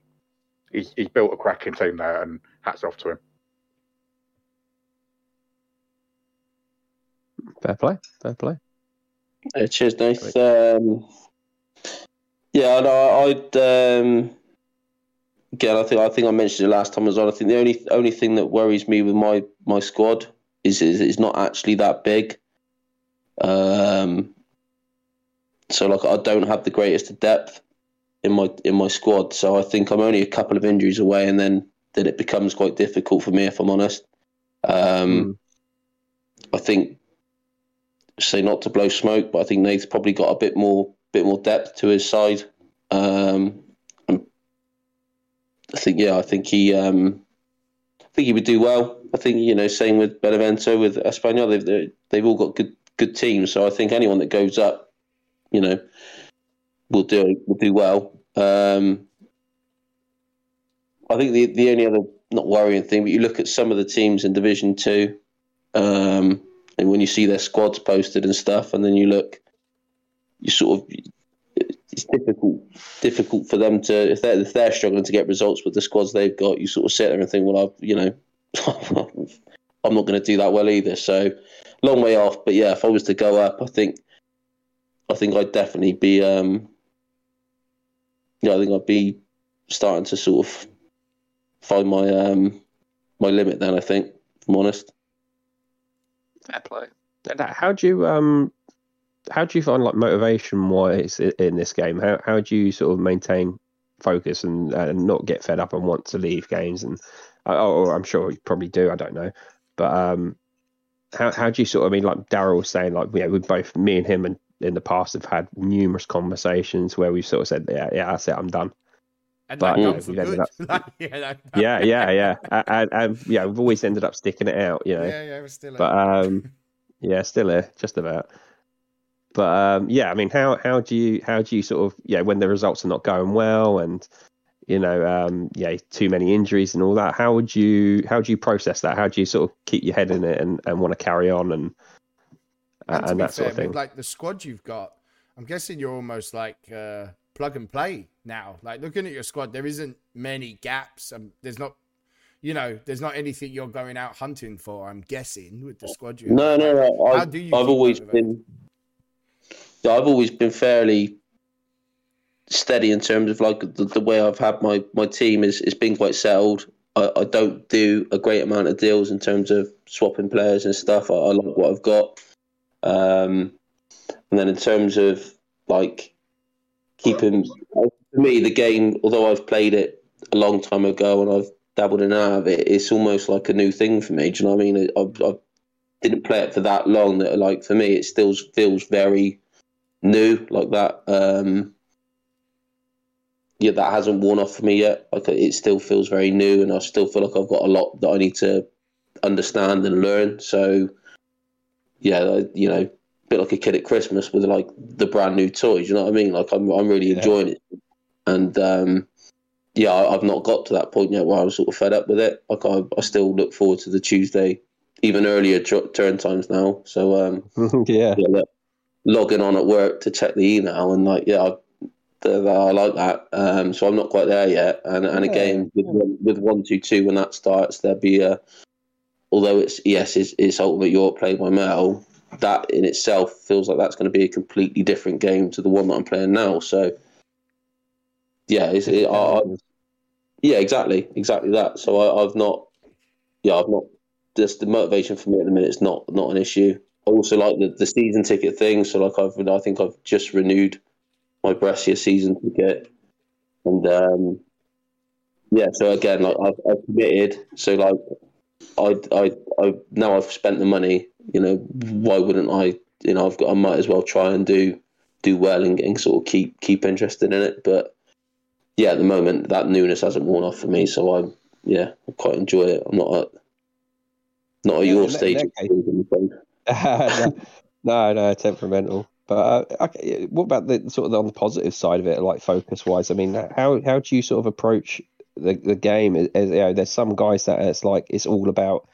He's, he's built a cracking team there, and hats off to him. Fair play, fair play. Yeah, cheers, Nate. Um, yeah, no, I'd um, again, I think I think I mentioned it last time as well. I think the only only thing that worries me with my my squad is is it's not actually that big. Um, so like I don't have the greatest depth in my in my squad. So I think I'm only a couple of injuries away, and then then it becomes quite difficult for me if I'm honest. Um, mm. I think say not to blow smoke, but I think Nate's probably got a bit more bit more depth to his side. Um, I think yeah, I think he um, I think he would do well. I think you know, same with Benevento, with Espanyol, they've they've all got good good teams. So I think anyone that goes up, you know, will do will do well. Um, I think the the only other not worrying thing, but you look at some of the teams in Division Two, um, and when you see their squads posted and stuff, and then you look, you sort of it's difficult difficult for them to if they're if they're struggling to get results with the squads they've got. You sort of sit there and think, well, I've you know, <laughs> I'm not going to do that well either. So long way off. But yeah, if I was to go up, I think I think I'd definitely be um, yeah, I think I'd be starting to sort of find my um my limit. Then I think, if I'm honest. Fair play. How do you um how do you find like motivation wise in this game? How how do you sort of maintain focus and and not get fed up and want to leave games? And uh, or I'm sure you probably do. I don't know, but um, how how do you sort of I mean like Daryl was saying like yeah we both me and him and in the past have had numerous conversations where we've sort of said yeah yeah that's it I'm done. And but yeah, we've ended up, <laughs> <laughs> yeah, yeah, yeah, yeah, and, and, yeah, we've always ended up sticking it out, you know. Yeah, yeah, we're still. But um, <laughs> yeah, still here, just about. But um, yeah, I mean, how how do you how do you sort of yeah when the results are not going well and you know, um, yeah, too many injuries and all that. How would you how would you process that? How do you sort of keep your head in it and, and want to carry on and and, and that fair, sort of thing? Like the squad you've got, I'm guessing you're almost like uh, plug and play now. Like looking at your squad, there isn't many gaps. Um, there's not, you know, there's not anything you're going out hunting for. I'm guessing with the squad you. No, no, no. How I, do you? I've always been. I've always been fairly steady in terms of like the, the way I've had my, my team is is been quite settled. I, I don't do a great amount of deals in terms of swapping players and stuff. I, I like what I've got. Um, and then in terms of like keeping for me the game, although I've played it a long time ago and I've dabbled in and out of it, it's almost like a new thing for me. Do you know what I mean? I, I didn't play it for that long that like for me it still feels very new like that. Um, yeah, that hasn't worn off for me yet. Like it still feels very new, and I still feel like I've got a lot that I need to understand and learn. So, yeah, you know, bit like a kid at Christmas with like the brand new toys. You know what I mean? Like I'm, I'm really yeah. enjoying it, and um, yeah, I, have not got to that point yet where I'm sort of fed up with it. Like I, I still look forward to the Tuesday, even earlier turn times now. So um, <laughs> yeah, yeah logging on at work to check the email and like yeah, I I like that. Um, so I'm not quite there yet. And and again, with with one two two when that starts, there'll be a. Although it's yes, it's, it's Ultimate Europe played by Mel. That in itself feels like that's going to be a completely different game to the one that I'm playing now. So yeah, it's, it, I, yeah, exactly, exactly that. So I, I've not, yeah, I've not. Just the motivation for me at the minute is not not an issue. I also like the, the season ticket thing. So like I've I think I've just renewed my Brescia season ticket, and um, yeah. So again, like I've, I've committed. So like I, I, I now I've spent the money. You know, why wouldn't I? You know, I've got. I might as well try and do do well and, and sort of keep keep interested in it. But yeah, at the moment that newness hasn't worn off for me. So I, yeah, I quite enjoy it. I'm not at not at yeah, your stage. <laughs> no, no, no, temperamental. But uh, okay, what about the sort of on the positive side of it, like focus wise? I mean, how how do you sort of approach the the game? As, you know, there's some guys that it's like it's all about.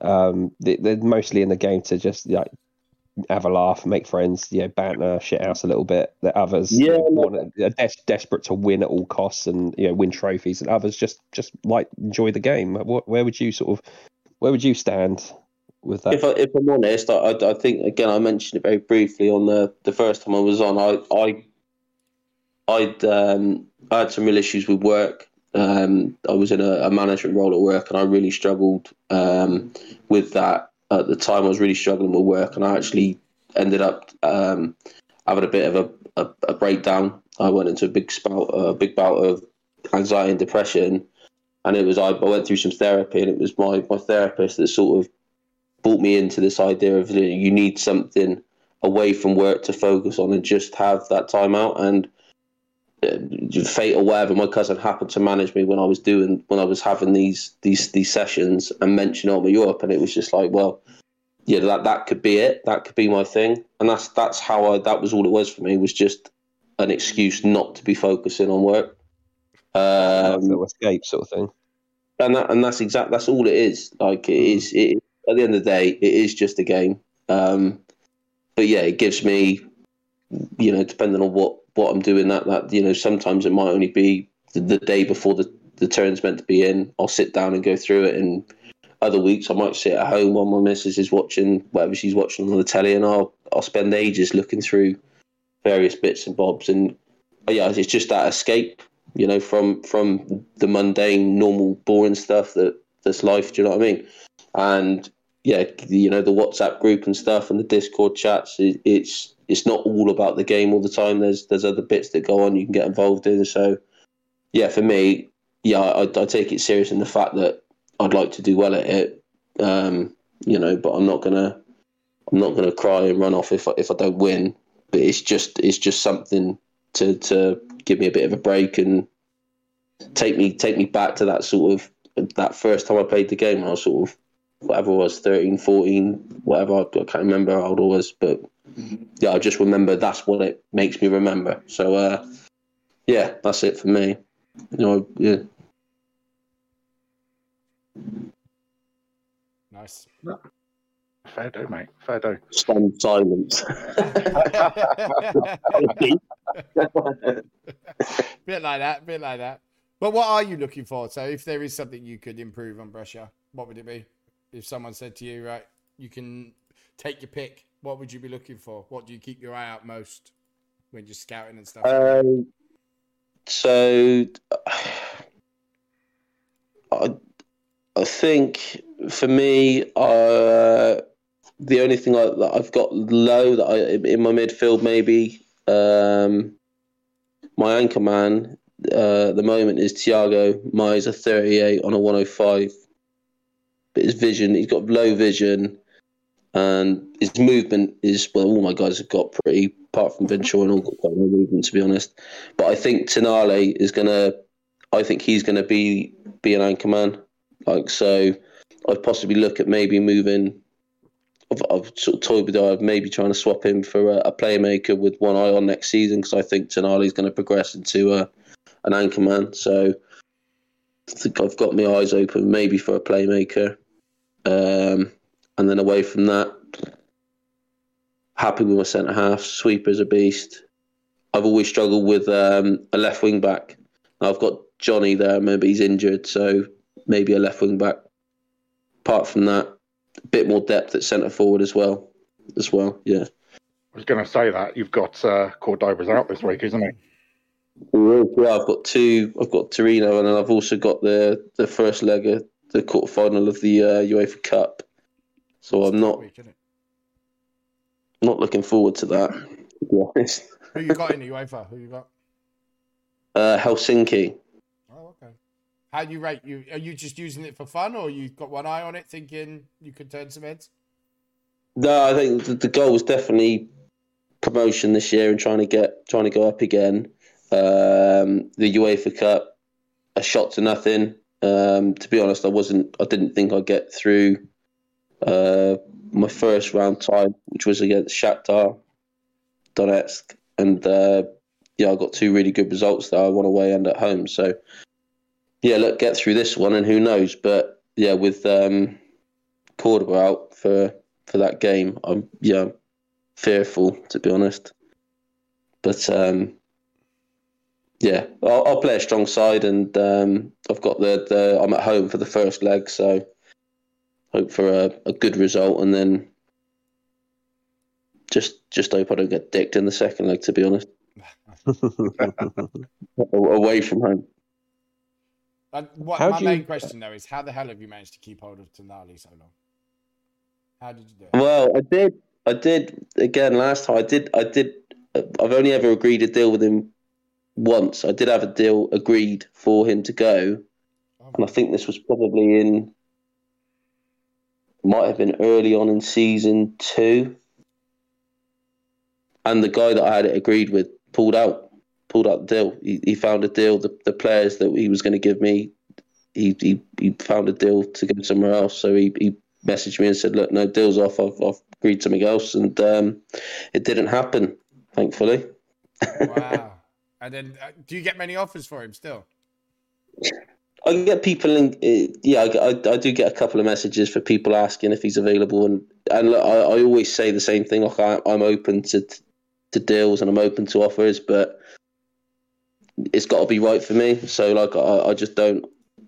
Um, they're mostly in the game to just like have a laugh, make friends, you know, banter, shit house a little bit. The others, yeah, want, are des- desperate to win at all costs and you know win trophies, and others just just like enjoy the game. What, where would you sort of where would you stand? with that? If, I, if I'm honest, I, I think again I mentioned it very briefly on the, the first time I was on. I I I'd um, I had some real issues with work. Um, I was in a, a, management role at work, and I really struggled um, with that at the time. I was really struggling with work, and I actually ended up um, having a bit of a, a, a, breakdown. I went into a big spout, a big bout of anxiety and depression, and it was I, I went through some therapy, and it was my my therapist that sort of brought me into this idea of you need something away from work to focus on and just have that time out and fate or whatever my cousin happened to manage me when I was doing when I was having these these these sessions and mention Ultimate Europe and it was just like well yeah that that could be it. That could be my thing. And that's that's how I that was all it was for me was just an excuse not to be focusing on work. Um, escape sort of thing. and that and that's exact that's all it is. Like it is it at the end of the day, it is just a game. Um, but yeah, it gives me, you know, depending on what what I'm doing, that that you know, sometimes it might only be the, the day before the the turn's meant to be in. I'll sit down and go through it, and other weeks I might sit at home while my missus is watching whatever she's watching on the telly, and I'll I'll spend ages looking through various bits and bobs, and yeah, it's just that escape, you know, from from the mundane, normal, boring stuff that that's life. Do you know what I mean? And yeah, you know the WhatsApp group and stuff and the Discord chats. It, it's it's not all about the game all the time. There's there's other bits that go on you can get involved in. So yeah, for me, yeah, I, I take it serious in the fact that I'd like to do well at it. Um, you know, but I'm not gonna I'm not gonna cry and run off if I, if I don't win. But it's just it's just something to to give me a bit of a break and take me take me back to that sort of that first time I played the game. I was sort of whatever it was 13, 14, whatever. I can't remember how old I was, but yeah, I just remember that's what it makes me remember. So, uh, yeah, that's it for me. you know, yeah. Nice. Fair do, mate. Fair do. Stand silence. <laughs> bit like that, bit like that. But what are you looking for? So, if there is something you could improve on Brescia, what would it be? If someone said to you, right, you can take your pick, what would you be looking for? What do you keep your eye out most when you're scouting and stuff? Um, so, I, I think for me, uh, the only thing I, that I've got low that I in my midfield maybe um, my anchor man uh, at the moment is Thiago Miser 38 on a 105. But his vision, he's got low vision, and his movement is well. All my guys have got pretty, apart from Ventura, and all got quite low movement to be honest. But I think Tonali is gonna. I think he's gonna be be an anchor man. Like so, I'd possibly look at maybe moving. I've, I've sort of toyed with idea of maybe trying to swap him for a, a playmaker with one eye on next season because I think Tonali is going to progress into a, an anchor man. So I think I've got my eyes open maybe for a playmaker. Um, and then away from that, happy with my centre half. Sweeper's a beast. I've always struggled with um, a left wing back. I've got Johnny there. Maybe he's injured, so maybe a left wing back. Apart from that, a bit more depth at centre forward as well. As well, yeah. I was going to say that you've got uh, Cordoba's out this week, isn't it? Yeah, I've got two. I've got Torino, and then I've also got the the first leg of the quarter final of the uh, UEFA Cup. So I'm not week, not looking forward to that. To be honest. Who you got in the UEFA? Who you got? Uh, Helsinki. Oh, okay. How do you rate you? Are you just using it for fun, or you got one eye on it, thinking you could turn some heads? No, I think the, the goal was definitely promotion this year and trying to get trying to go up again. Um, the UEFA Cup, a shot to nothing. Um, to be honest, I wasn't. I didn't think I'd get through uh, my first round tie, which was against Shakhtar Donetsk, and uh, yeah, I got two really good results there. I won away and at home. So yeah, look, get through this one, and who knows? But yeah, with um, Cordoba out for for that game, I'm yeah fearful to be honest. But um, yeah, I'll, I'll, play a strong side, and um, I've got the, the I'm at home for the first leg, so hope for a, a good result, and then just just hope I don't get dicked in the second leg. To be honest, <laughs> <laughs> away from home. Uh, what, my main you... question though is how the hell have you managed to keep hold of Tonali so long? How did you do it? Well, I did. I did again last time. I did. I did. I've only ever agreed a deal with him once. I did have a deal agreed for him to go, oh. and I think this was probably in might have been early on in season two. And the guy that I had it agreed with pulled out, pulled out the deal. He, he found a deal. The, the players that he was going to give me, he, he he found a deal to go somewhere else. So he, he messaged me and said, "Look, no deals off. I've, I've agreed something else," and um, it didn't happen, thankfully. Wow. <laughs> And then, uh, do you get many offers for him still? I get people in. Uh, yeah, I, I, I, do get a couple of messages for people asking if he's available, and and look, I, I always say the same thing. Like I, I'm open to to deals and I'm open to offers, but it's got to be right for me. So like I, I just don't.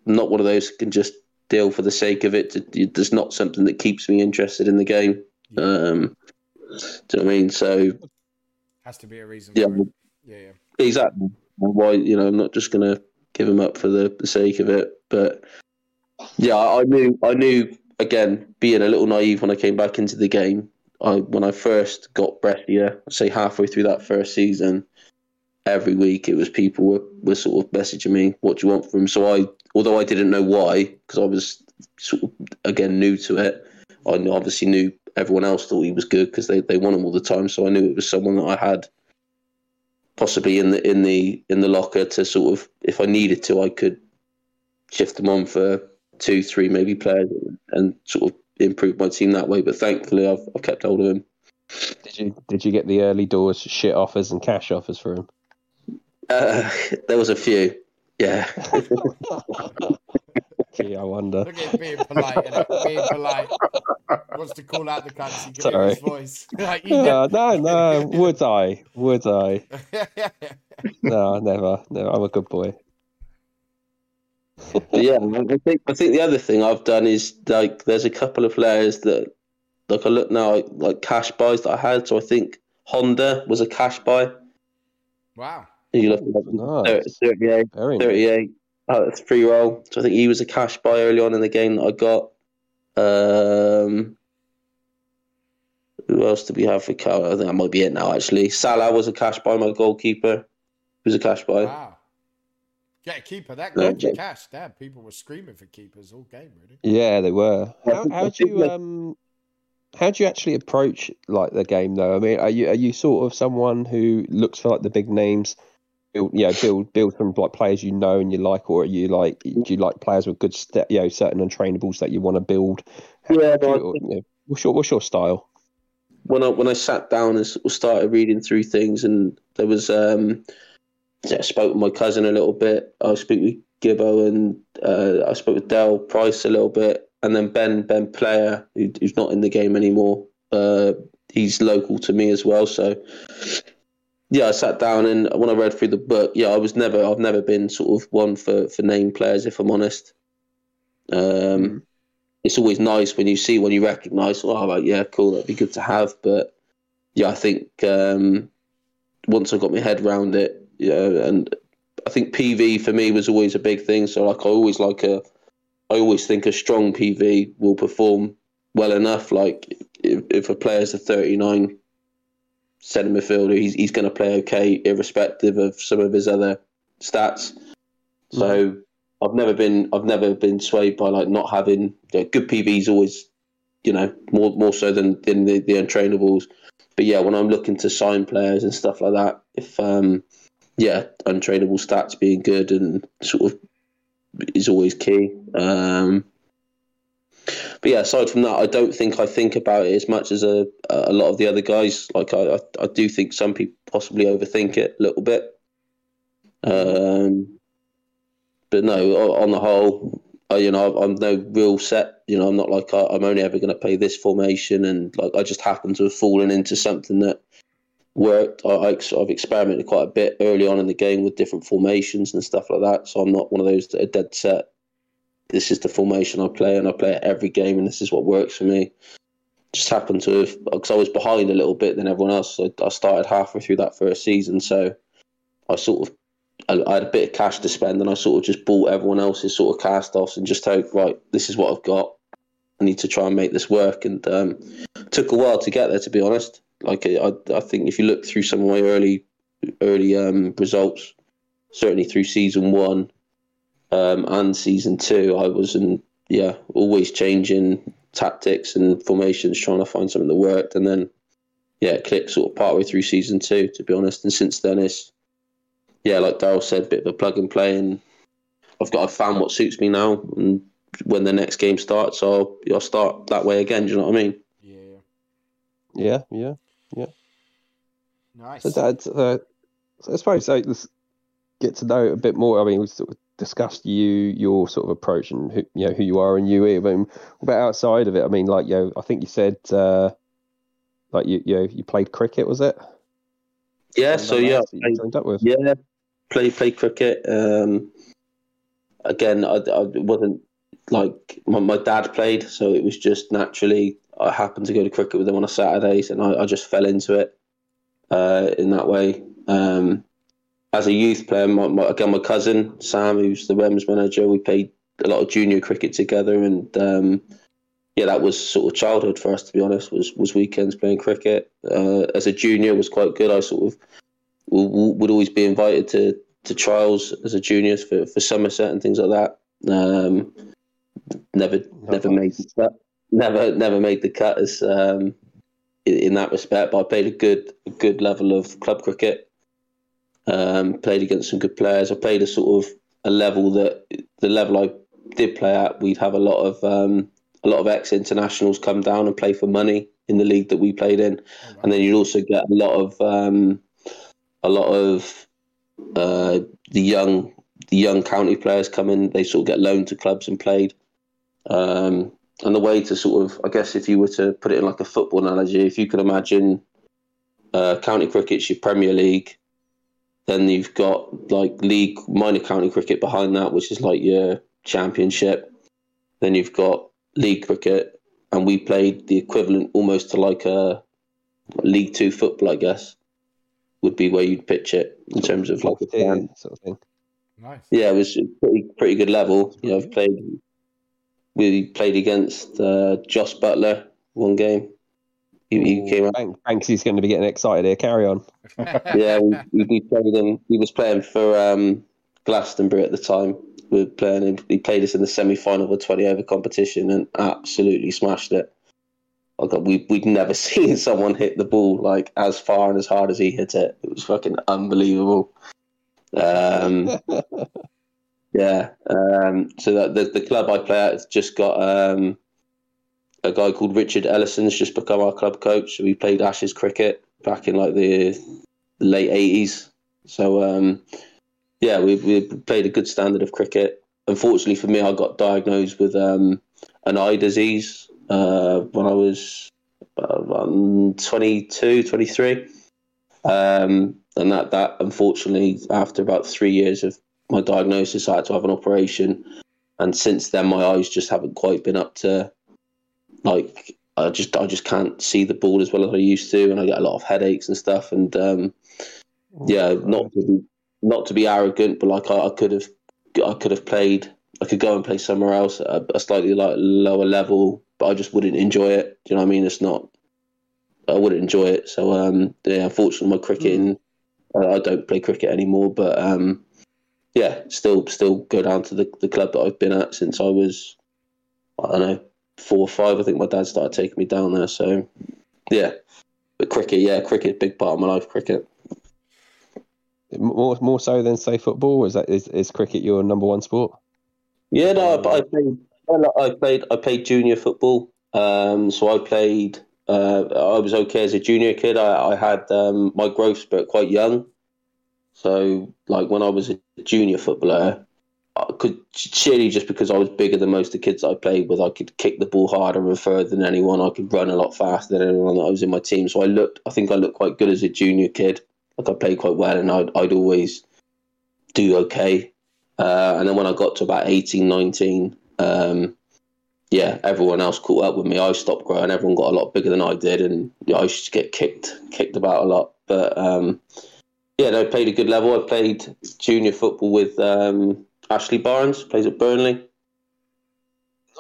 I'm not one of those who can just deal for the sake of it. There's not something that keeps me interested in the game. Um, do you know what I mean? So has to be a reason. Yeah, yeah, yeah. Exactly. Why you know I'm not just gonna give him up for the, the sake of it, but yeah, I knew I knew again being a little naive when I came back into the game. I when I first got Brescia, say halfway through that first season, every week it was people were, were sort of messaging me, "What do you want from him?" So I, although I didn't know why, because I was sort of again new to it, I obviously knew everyone else thought he was good because they they won him all the time. So I knew it was someone that I had possibly in the in the in the locker to sort of if I needed to I could shift them on for two three maybe players and sort of improve my team that way. But thankfully I've, I've kept hold of him. Did you did you get the early doors shit offers and cash offers for him? Uh, <laughs> there was a few. Yeah. <laughs> <laughs> Gee, I wonder. Look at him being polite, <laughs> being polite. Wants to call out the country, give Sorry. his voice. <laughs> like, no, no, no. <laughs> Would I? Would I? no, never. No, I'm a good boy. yeah, I think I think the other thing I've done is like there's a couple of players that like I look now like, like cash buys that I had. So I think Honda was a cash buy. Wow. You look at nice. 38, 38 uh, free role. So I think he was a cash buy early on in the game that I got. Um, who else do we have for Cal? I think that might be it now. Actually, Salah was a cash buy. My goalkeeper he was a cash buy. Wow. Get a keeper that good yeah. cash. Damn, people were screaming for keepers all game, really. Yeah, they were. How how do you um how do you actually approach like the game though? I mean, are you are you sort of someone who looks for like the big names? Build, you know, build build from like players you know and you like, or you like do you like players with good, st- you know, certain untrainables that you want to build? yeah, you, or, you know, what's your what's your style? When I when I sat down and started reading through things, and there was um I spoke with my cousin a little bit. I spoke with Gibbo and uh, I spoke with Dell Price a little bit, and then Ben Ben Player, who, who's not in the game anymore. Uh, he's local to me as well, so yeah, I sat down and when I read through the book, yeah, I was never, I've never been sort of one for for name players, if I'm honest. Um, mm. It's always nice when you see when you recognise, oh, like, yeah, cool, that'd be good to have. But yeah, I think um, once I got my head around it, yeah, and I think PV for me was always a big thing. So like I always like a, I always think a strong PV will perform well enough. Like if, if a player's a 39 centre midfielder, he's he's going to play okay, irrespective of some of his other stats. So mm. I've never been I've never been swayed by like not having you know, good PVs. Always, you know, more more so than than the, the untrainables. But yeah, when I'm looking to sign players and stuff like that, if um yeah, untrainable stats being good and sort of is always key. Um, but yeah, aside from that, I don't think I think about it as much as a a lot of the other guys. Like I, I do think some people possibly overthink it a little bit. Um, but no, on the whole, I, you know, I'm no real set. You know, I'm not like I'm only ever going to play this formation, and like I just happen to have fallen into something that worked. I, have experimented quite a bit early on in the game with different formations and stuff like that. So I'm not one of those that are dead set. This is the formation I play, and I play it every game, and this is what works for me. Just happened to have because I was behind a little bit than everyone else. So I started halfway through that first season, so I sort of I, had a bit of cash to spend, and I sort of just bought everyone else's sort of cast offs and just hope, right, this is what I've got. I need to try and make this work, and um, took a while to get there, to be honest. Like I, I think if you look through some of my early early um, results, certainly through season one um, and season two, I was in yeah always changing tactics and formations, trying to find something that worked, and then yeah, it clicked sort of partway through season two, to be honest. And since then, it's yeah, like Daryl said, bit of a plug and play, and I've got I found what suits me now, and when the next game starts, I'll I'll start that way again. Do you know what I mean? Yeah. Yeah, yeah. Yeah. Nice. So, Dad, uh, so I suppose like, let's get to know a bit more. I mean, we sort of discussed you, your sort of approach, and who you know who you are and you. I mean, about outside of it, I mean, like you know, I think you said uh, like you you know, you played cricket, was it? Yeah. So yeah, played, yeah, play play cricket. Um, again, I, I wasn't like my, my dad played, so it was just naturally I happened to go to cricket with him on a Saturdays, and I, I just fell into it uh, in that way. Um, as a youth player, my, my, again, my cousin Sam, who's the Rems manager, we played a lot of junior cricket together, and um, yeah, that was sort of childhood for us. To be honest, was was weekends playing cricket. Uh, as a junior, was quite good. I sort of would always be invited to to trials as a junior for, for Somerset and things like that. Um, never never made that never never made the cut as um, in, in, that respect. But I played a good a good level of club cricket. Um, played against some good players. I played a sort of a level that the level I did play at, we'd have a lot of um, a lot of ex internationals come down and play for money in the league that we played in, oh, wow. and then you'd also get a lot of um, a lot of uh, the young the young county players come in, they sort of get loaned to clubs and played. Um, and the way to sort of, I guess, if you were to put it in like a football analogy, if you could imagine uh, county cricket's your Premier League, then you've got like league minor county cricket behind that, which is like your championship. Then you've got league cricket, and we played the equivalent almost to like a League Two football, I guess, would be where you'd pitch it in terms of like a plan. sort of thing. Nice. Yeah, it was pretty pretty good level. You know, I've played. We played against uh, Jos Buttler one game. He, he came out. Bank, Banksy's going to be getting excited here. Carry on. <laughs> Yeah, we, we, we played him. He was playing for um, Glastonbury at the time. We were playing him. He played us in the semi final of a twenty over competition and absolutely smashed it. Like we we'd never <laughs> seen someone hit the ball like as far and as hard as he hit it. It was fucking unbelievable. Um, <laughs> yeah. Um, so that the, the club I play at has just got um, a guy called Richard Ellison's just become our club coach. We played Ashes cricket back in like the, late eighties. So um, yeah, we we played a good standard of cricket. Unfortunately for me, I got diagnosed with um, an eye disease uh, when I was uh, 22, 23. Um, and that, that unfortunately, after about three years of my diagnosis, I had to have an operation. And since then, my eyes just haven't quite been up to like I just I just can't see the ball as well as I used to, and I get a lot of headaches and stuff. And um, yeah, not to be not to be arrogant, but like I, I could have I could have played. I could go and play somewhere else at a, a slightly like lower level, but I just wouldn't enjoy it. Do you know what I mean? It's not. I wouldn't enjoy it. So um, yeah, unfortunately, my cricketing. I, I don't play cricket anymore, but um, yeah, still still go down to the the club that I've been at since I was. I don't know four or five. I think my dad started taking me down there. So yeah, but cricket, yeah, cricket, big part of my life. Cricket. More more so than say football. Is that is, is cricket your number one sport? Yeah, no, but I played. I played. I played junior football. Um, so I played. Uh, I was okay as a junior kid. I, I had um, my growth spurt quite young. So, like when I was a junior footballer, I could surely just because I was bigger than most of the kids I played with, I could kick the ball harder and further than anyone. I could run a lot faster than anyone that I was in my team. So I looked. I think I looked quite good as a junior kid. Like I played quite well, and I'd, I'd always do okay. Uh, and then when I got to about 18, 19, um, yeah, everyone else caught up with me. I stopped growing. Everyone got a lot bigger than I did, and yeah, I used to get kicked, kicked about a lot. But um, yeah, no, played a good level. I played junior football with um, Ashley Barnes, plays at Burnley.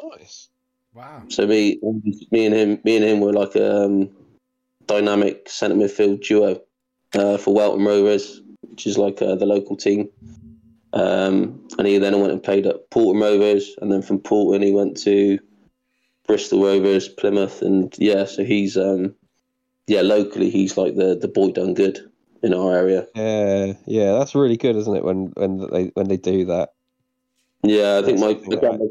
Nice. Wow. So me, me and him, me and him were like a um, dynamic centre midfield duo uh, for Welton Rovers, which is like uh, the local team. Um, and he then went and played at Paulton Rovers, and then from Paulton he went to Bristol Rovers, Plymouth, and yeah, so he's um, yeah locally he's like the the boy done good in our area. Yeah, yeah, that's really good, isn't it? When when they when they do that. Yeah, I think my, Something like again, my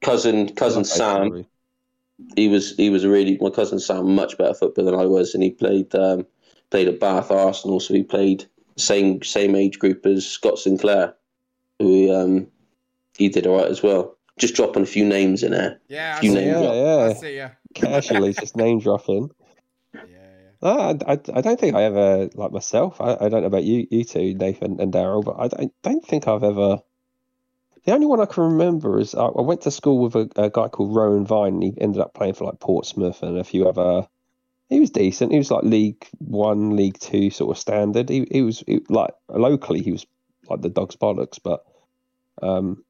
cousin cousin Sam he was he was a really my cousin Sam much better footballer than I was, and he played um, played at Bath Arsenal, so he played same same age group as Scott Sinclair, who um, he did all right as well. Just dropping a few names in there. Yeah, I Few see names ya. Yeah, I yeah. see ya. Casually, <laughs> just name dropping. Yeah, yeah. No, I, I, I don't think I ever like myself. I, I don't know about you, you two, Nathan and Daryl, but I don't, don't think I've ever. The only one I can remember is I, I went to school with a, a guy called Rowan Vine, and he ended up playing for like Portsmouth and a few other. He was decent. He was like League One, League Two sort of standard. He he was he, like locally he was like the dog's bollocks, but um,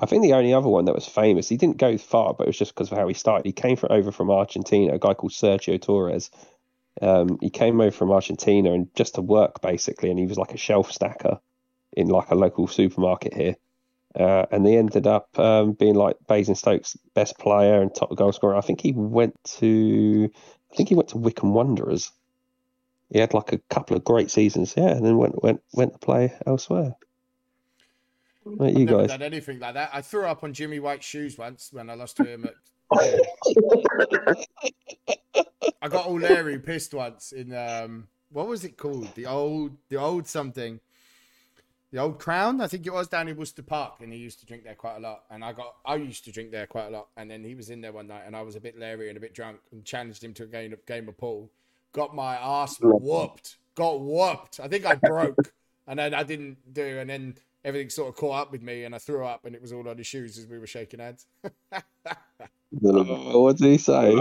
I think the only other one that was famous. He didn't go far, but it was just because of how he started. He came over from Argentina. A guy called Sergio Torres. Um, he came over from Argentina and just to work basically, and he was like a shelf stacker in like a local supermarket here. Uh, and they ended up um, being like Basingstoke's best player and top goal scorer. I think he went to, I think he went to Wycombe Wanderers. He had like a couple of great seasons, yeah, and then went went went to play elsewhere. What you Never guys? done anything like that. I threw up on Jimmy White's shoes once when I lost to him at. <laughs> I got all Larry pissed once in um what was it called? The old the old something. The old Crown, I think it was down in Worcester Park, and he used to drink there quite a lot. And I got, I used to drink there quite a lot. And then he was in there one night, and I was a bit leery and a bit drunk, and challenged him to a game of game of pool. Got my ass whooped. Got whooped. I think I broke, <laughs> and then I didn't do, and then everything sort of caught up with me, and I threw up, and it was all on his shoes as we were shaking hands. <laughs> what did he say?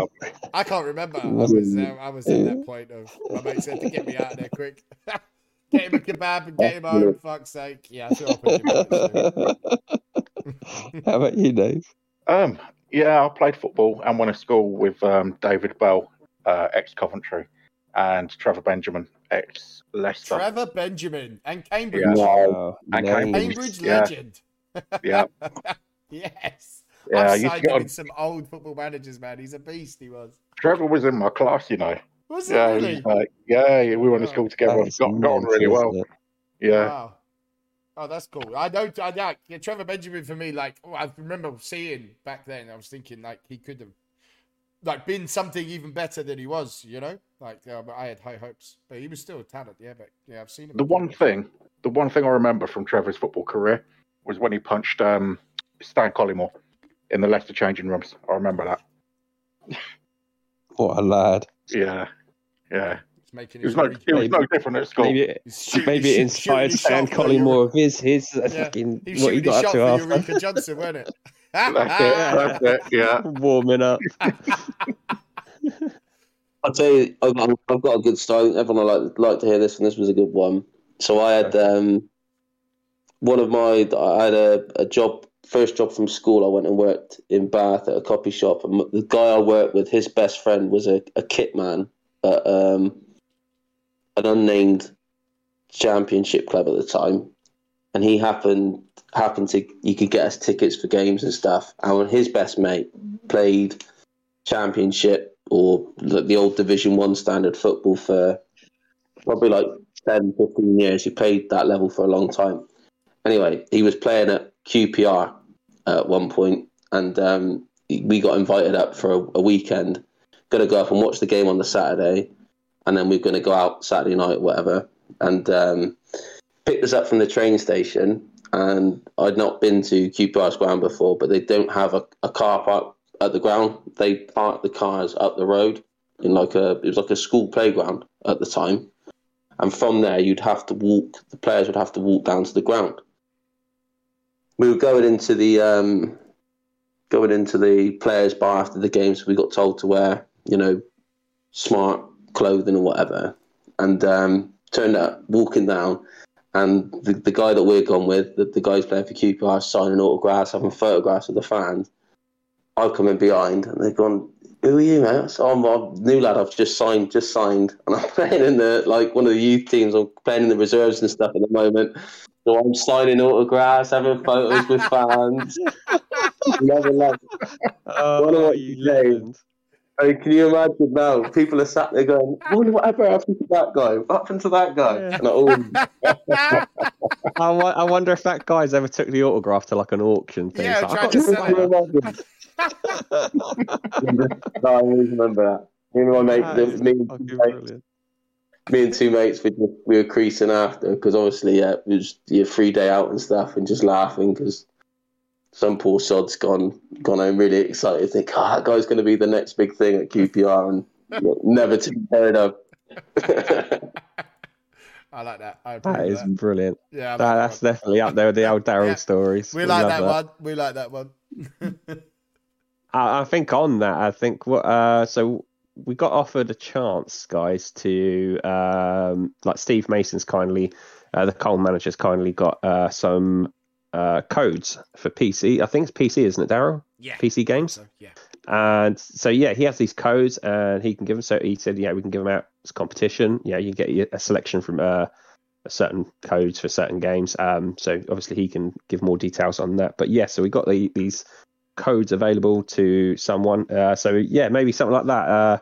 I can't remember. I was, uh, I was at that point of my mate said to get me out of there quick. <laughs> get him a kebab and get him home. Fuck's sake. Yeah, I threw up <laughs> How about you, Dave? Um, yeah, I played football and went to school with um, David Bell, uh, ex Coventry, and Trevor Benjamin, ex Leicester. Trevor Benjamin and Cambridge. Yeah. Wow. And names. Cambridge Yeah. legend. <laughs> Yeah, yes. yeah. I I've used to get on. some old football managers, man. He's a beast, he was. Trevor was in my class, you know. Was Yeah, he really? was like, yeah, yeah, we went to school together. That is Got, got on really well. Yeah, Wow. Oh, that's cool. I know. I like yeah, Trevor Benjamin for me. Like oh, I remember seeing back then. I was thinking like he could have like been something even better than he was. You know, like uh, but I had high hopes. But he was still a talent. Yeah, but yeah, I've seen him. the one thing, the one thing I remember from Trevor's football career was when he punched um, Stan Collymore in the Leicester changing rooms. I remember that. What a lad. Yeah, yeah. He's making It was his no, re- it was no different at school. Maybe, he's shooting maybe it inspired shooting his Stan shot for of his his uh, Yeah. fucking He was what he got shot up for to after Ulrika Jonsson, wasn't it? <laughs> That's it. That's it. Yeah. warming up. <laughs> I'll tell you, I've got, I've got a good story. Everyone will like like to hear this, and this was a good one. So I had um, one of my, I had a, a job, first job from school. I went and worked in Bath at a copy shop, and the guy I worked with, his best friend was a, a kit man at um, an unnamed championship club at the time, and he happened happened to you could get us tickets for games and stuff. And his best mate played championship or the the old Division One standard football for probably like 10, 15 years. He played that level for a long time. Anyway, he was playing at QPR at one point, and um, we got invited up for a, a weekend. Going to go up and watch the game on the Saturday, and then we're going to go out Saturday night, whatever. And um, picked us up from the train station. And I'd not been to QPR's ground before, but they don't have a, a car park at the ground. They park the cars up the road in like a it was like a school playground at the time. And from there you'd have to walk the players would have to walk down to the ground. We were going into the um going into the players bar after the game, so we got told to wear, you know, smart clothing or whatever. And um turned out walking down and the, the guy that we're gone with, the, the guys playing for QPR, signing autographs, having photographs of the fans. I've come in behind and they've gone, Who are you, mate? So I'm a new lad I've just signed just signed <laughs> and I'm playing in the like one of the youth teams, I'm playing in the reserves and stuff at the moment. So I'm signing autographs, having photos with fans. <laughs> Love love. Oh, Wonder what you legend. I mean, can you imagine now? People are sat there going, "Wonder whatever happened to that guy? What happened to that guy?" Yeah. And I, oh, <laughs> I, wo- I wonder if that guy's ever took the autograph to like an auction thing. Yeah, It's like, tried "I've to sell this it. no, I always remember that. Me and my mate, the- is me, and two mates, me and two mates, we, just, we were creasing after because obviously, yeah, it was your free day out and stuff, and just laughing because some poor sod's gone gone home really excited. Think, oh, that guy's going to be the next big thing at QPR, and <laughs> never to be heard of. I like that. I approve That of is that. brilliant. Yeah, I like That, that that's one. definitely up there with the <laughs> old Daryl Yeah. stories. We like love that, one. We like that one. <laughs> I, I think on that, I think what uh, so we got offered a chance, guys, to um, like Steve Mason's kindly, uh, the Cole manager's kindly got uh, some uh, codes for PC. I think it's PC, isn't it, Daryl? yeah. PC games. So, yeah. And so yeah, he has these codes, and he can give them. So he said, yeah, we can give them out as competition. Yeah, you get a selection from uh, certain codes for certain games. Um, so obviously he can give more details on that. But yeah, so we got the, these codes available to someone. Uh, so yeah, maybe something like that. Uh,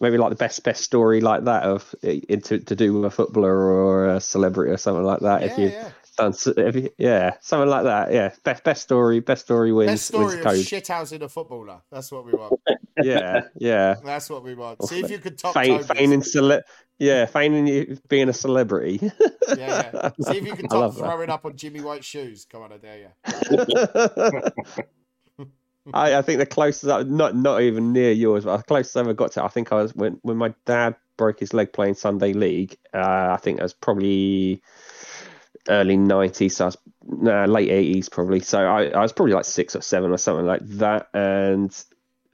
maybe like the best best story like that of into to do with a footballer or a celebrity or something like that. if you yeah. Done, yeah, something like that. Yeah, best best story, best story wins. Best story wins of code. shithousing a footballer. That's what we want. <laughs> Yeah, yeah. That's what we want. See if you could top Toby's. feigning cele- Yeah, feigning you being a celebrity. yeah, yeah. <laughs> See if you can top throw it up on Jimmy White's shoes. Come on, I dare you. <laughs> I, I think the closest, not not even near yours, but the closest I ever got to, I think I was when when my dad broke his leg playing Sunday League. Uh, I think it was probably early 90s, so I was, nah, late 80s probably. So I, I was probably like six or seven or something like that. And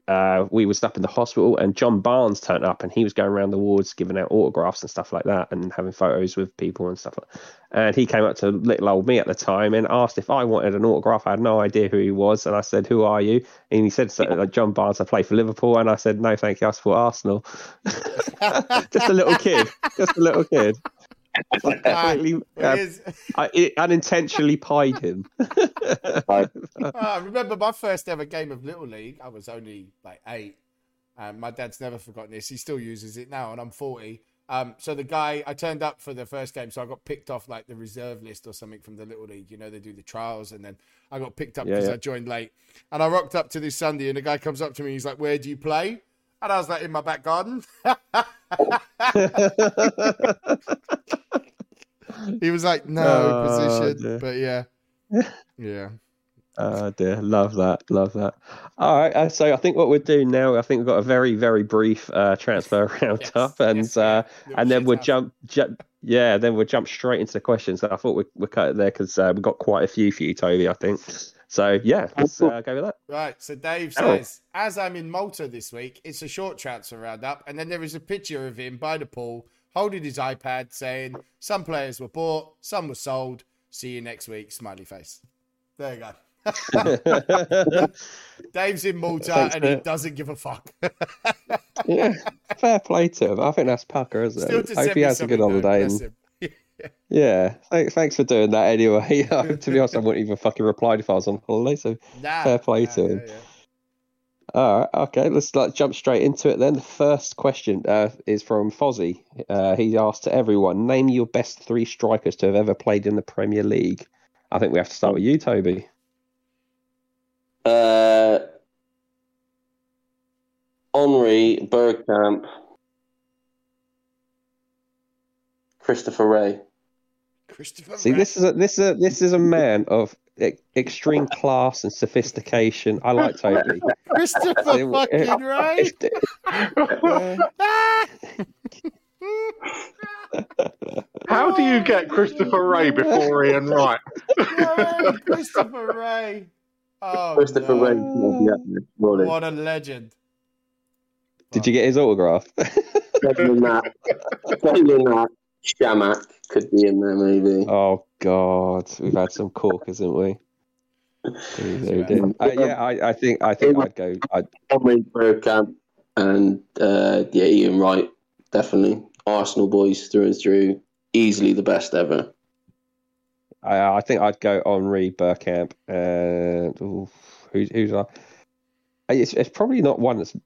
uh, we was up in the hospital, and John Barnes turned up, and he was going around the wards giving out autographs and stuff like that, and having photos with people and stuff. Like And he came up to little old me at the time and asked if I wanted an autograph. I had no idea who he was, and I said, "Who are you?" And he said, so, like, "John Barnes. I play for Liverpool." And I said, "No, thank you. I support Arsenal." <laughs> just a little kid, just a little kid. I, uh, I unintentionally pied him. I <laughs> remember my first ever game of Little League. I was only like eight, and my dad's never forgotten this. He still uses it now, and I'm 40. Um, so the guy I turned up for the first game, so I got picked off like the reserve list or something from the Little League. You know, they do the trials, and then I got picked up because yeah, yeah. I joined late. And I rocked up to this Sunday, and the guy comes up to me. He's like, "Where do you play?" And I was like, "In my back garden." <laughs> he was like, no oh, position, dear. but yeah, yeah. <laughs> Oh dear, love that, love that. All right, uh, so I think what we're doing now, I think we've got a very, very brief uh, transfer <laughs> roundup, yes, and yes, uh, and then we'll jump, ju- yeah, then we'll jump straight into the questions. I thought we we cut it there because uh, we've got quite a few for you, Toby. I think. So yeah, let's uh, go with that. Right. So Dave says, oh. as I'm in Malta this week, it's a short transfer roundup, and then there is a picture of him by the pool holding his iPad, saying, Some players were bought, some were sold. See you next week. Smiley face. There you go. <laughs> Dave's in Malta Thanks, and he doesn't give a fuck. yeah, fair play to him. I think that's pucker, isn't Still it? Hope he has a good holiday. And... yeah, thanks for doing that anyway. <laughs> to be honest, I wouldn't even fucking reply if I was on holiday, so nah, fair play nah, to him. Yeah, yeah. All right, okay, let's like jump straight into it then. The first question uh, is from Fozzie. Uh, he asked to everyone, name your best three strikers to have ever played in the Premier League. I think we have to start with you, Toby. Uh, Henry, Bergkamp, Christopher Wreh. Christopher. See, this is a this is a this is a man of extreme class and sophistication. I like Toby. Christopher fucking oh, Wreh. <laughs> How do you get Christopher Wreh before Ian Wright? Christopher Wreh. Oh, Christopher no. Wreh. What a legend. Did you get his autograph? Definitely that. Definitely that. Chamakh could be in there, maybe. Oh God, we've had some corkers, haven't we? yeah, uh, yeah I, I, think I think I'd go. I'd probably Bergkamp and uh, yeah, Ian Wright, definitely Arsenal boys through and through, easily the best ever. I, I think I'd go Henry Bergkamp and ooh, who's who's I? It's, it's probably not one that's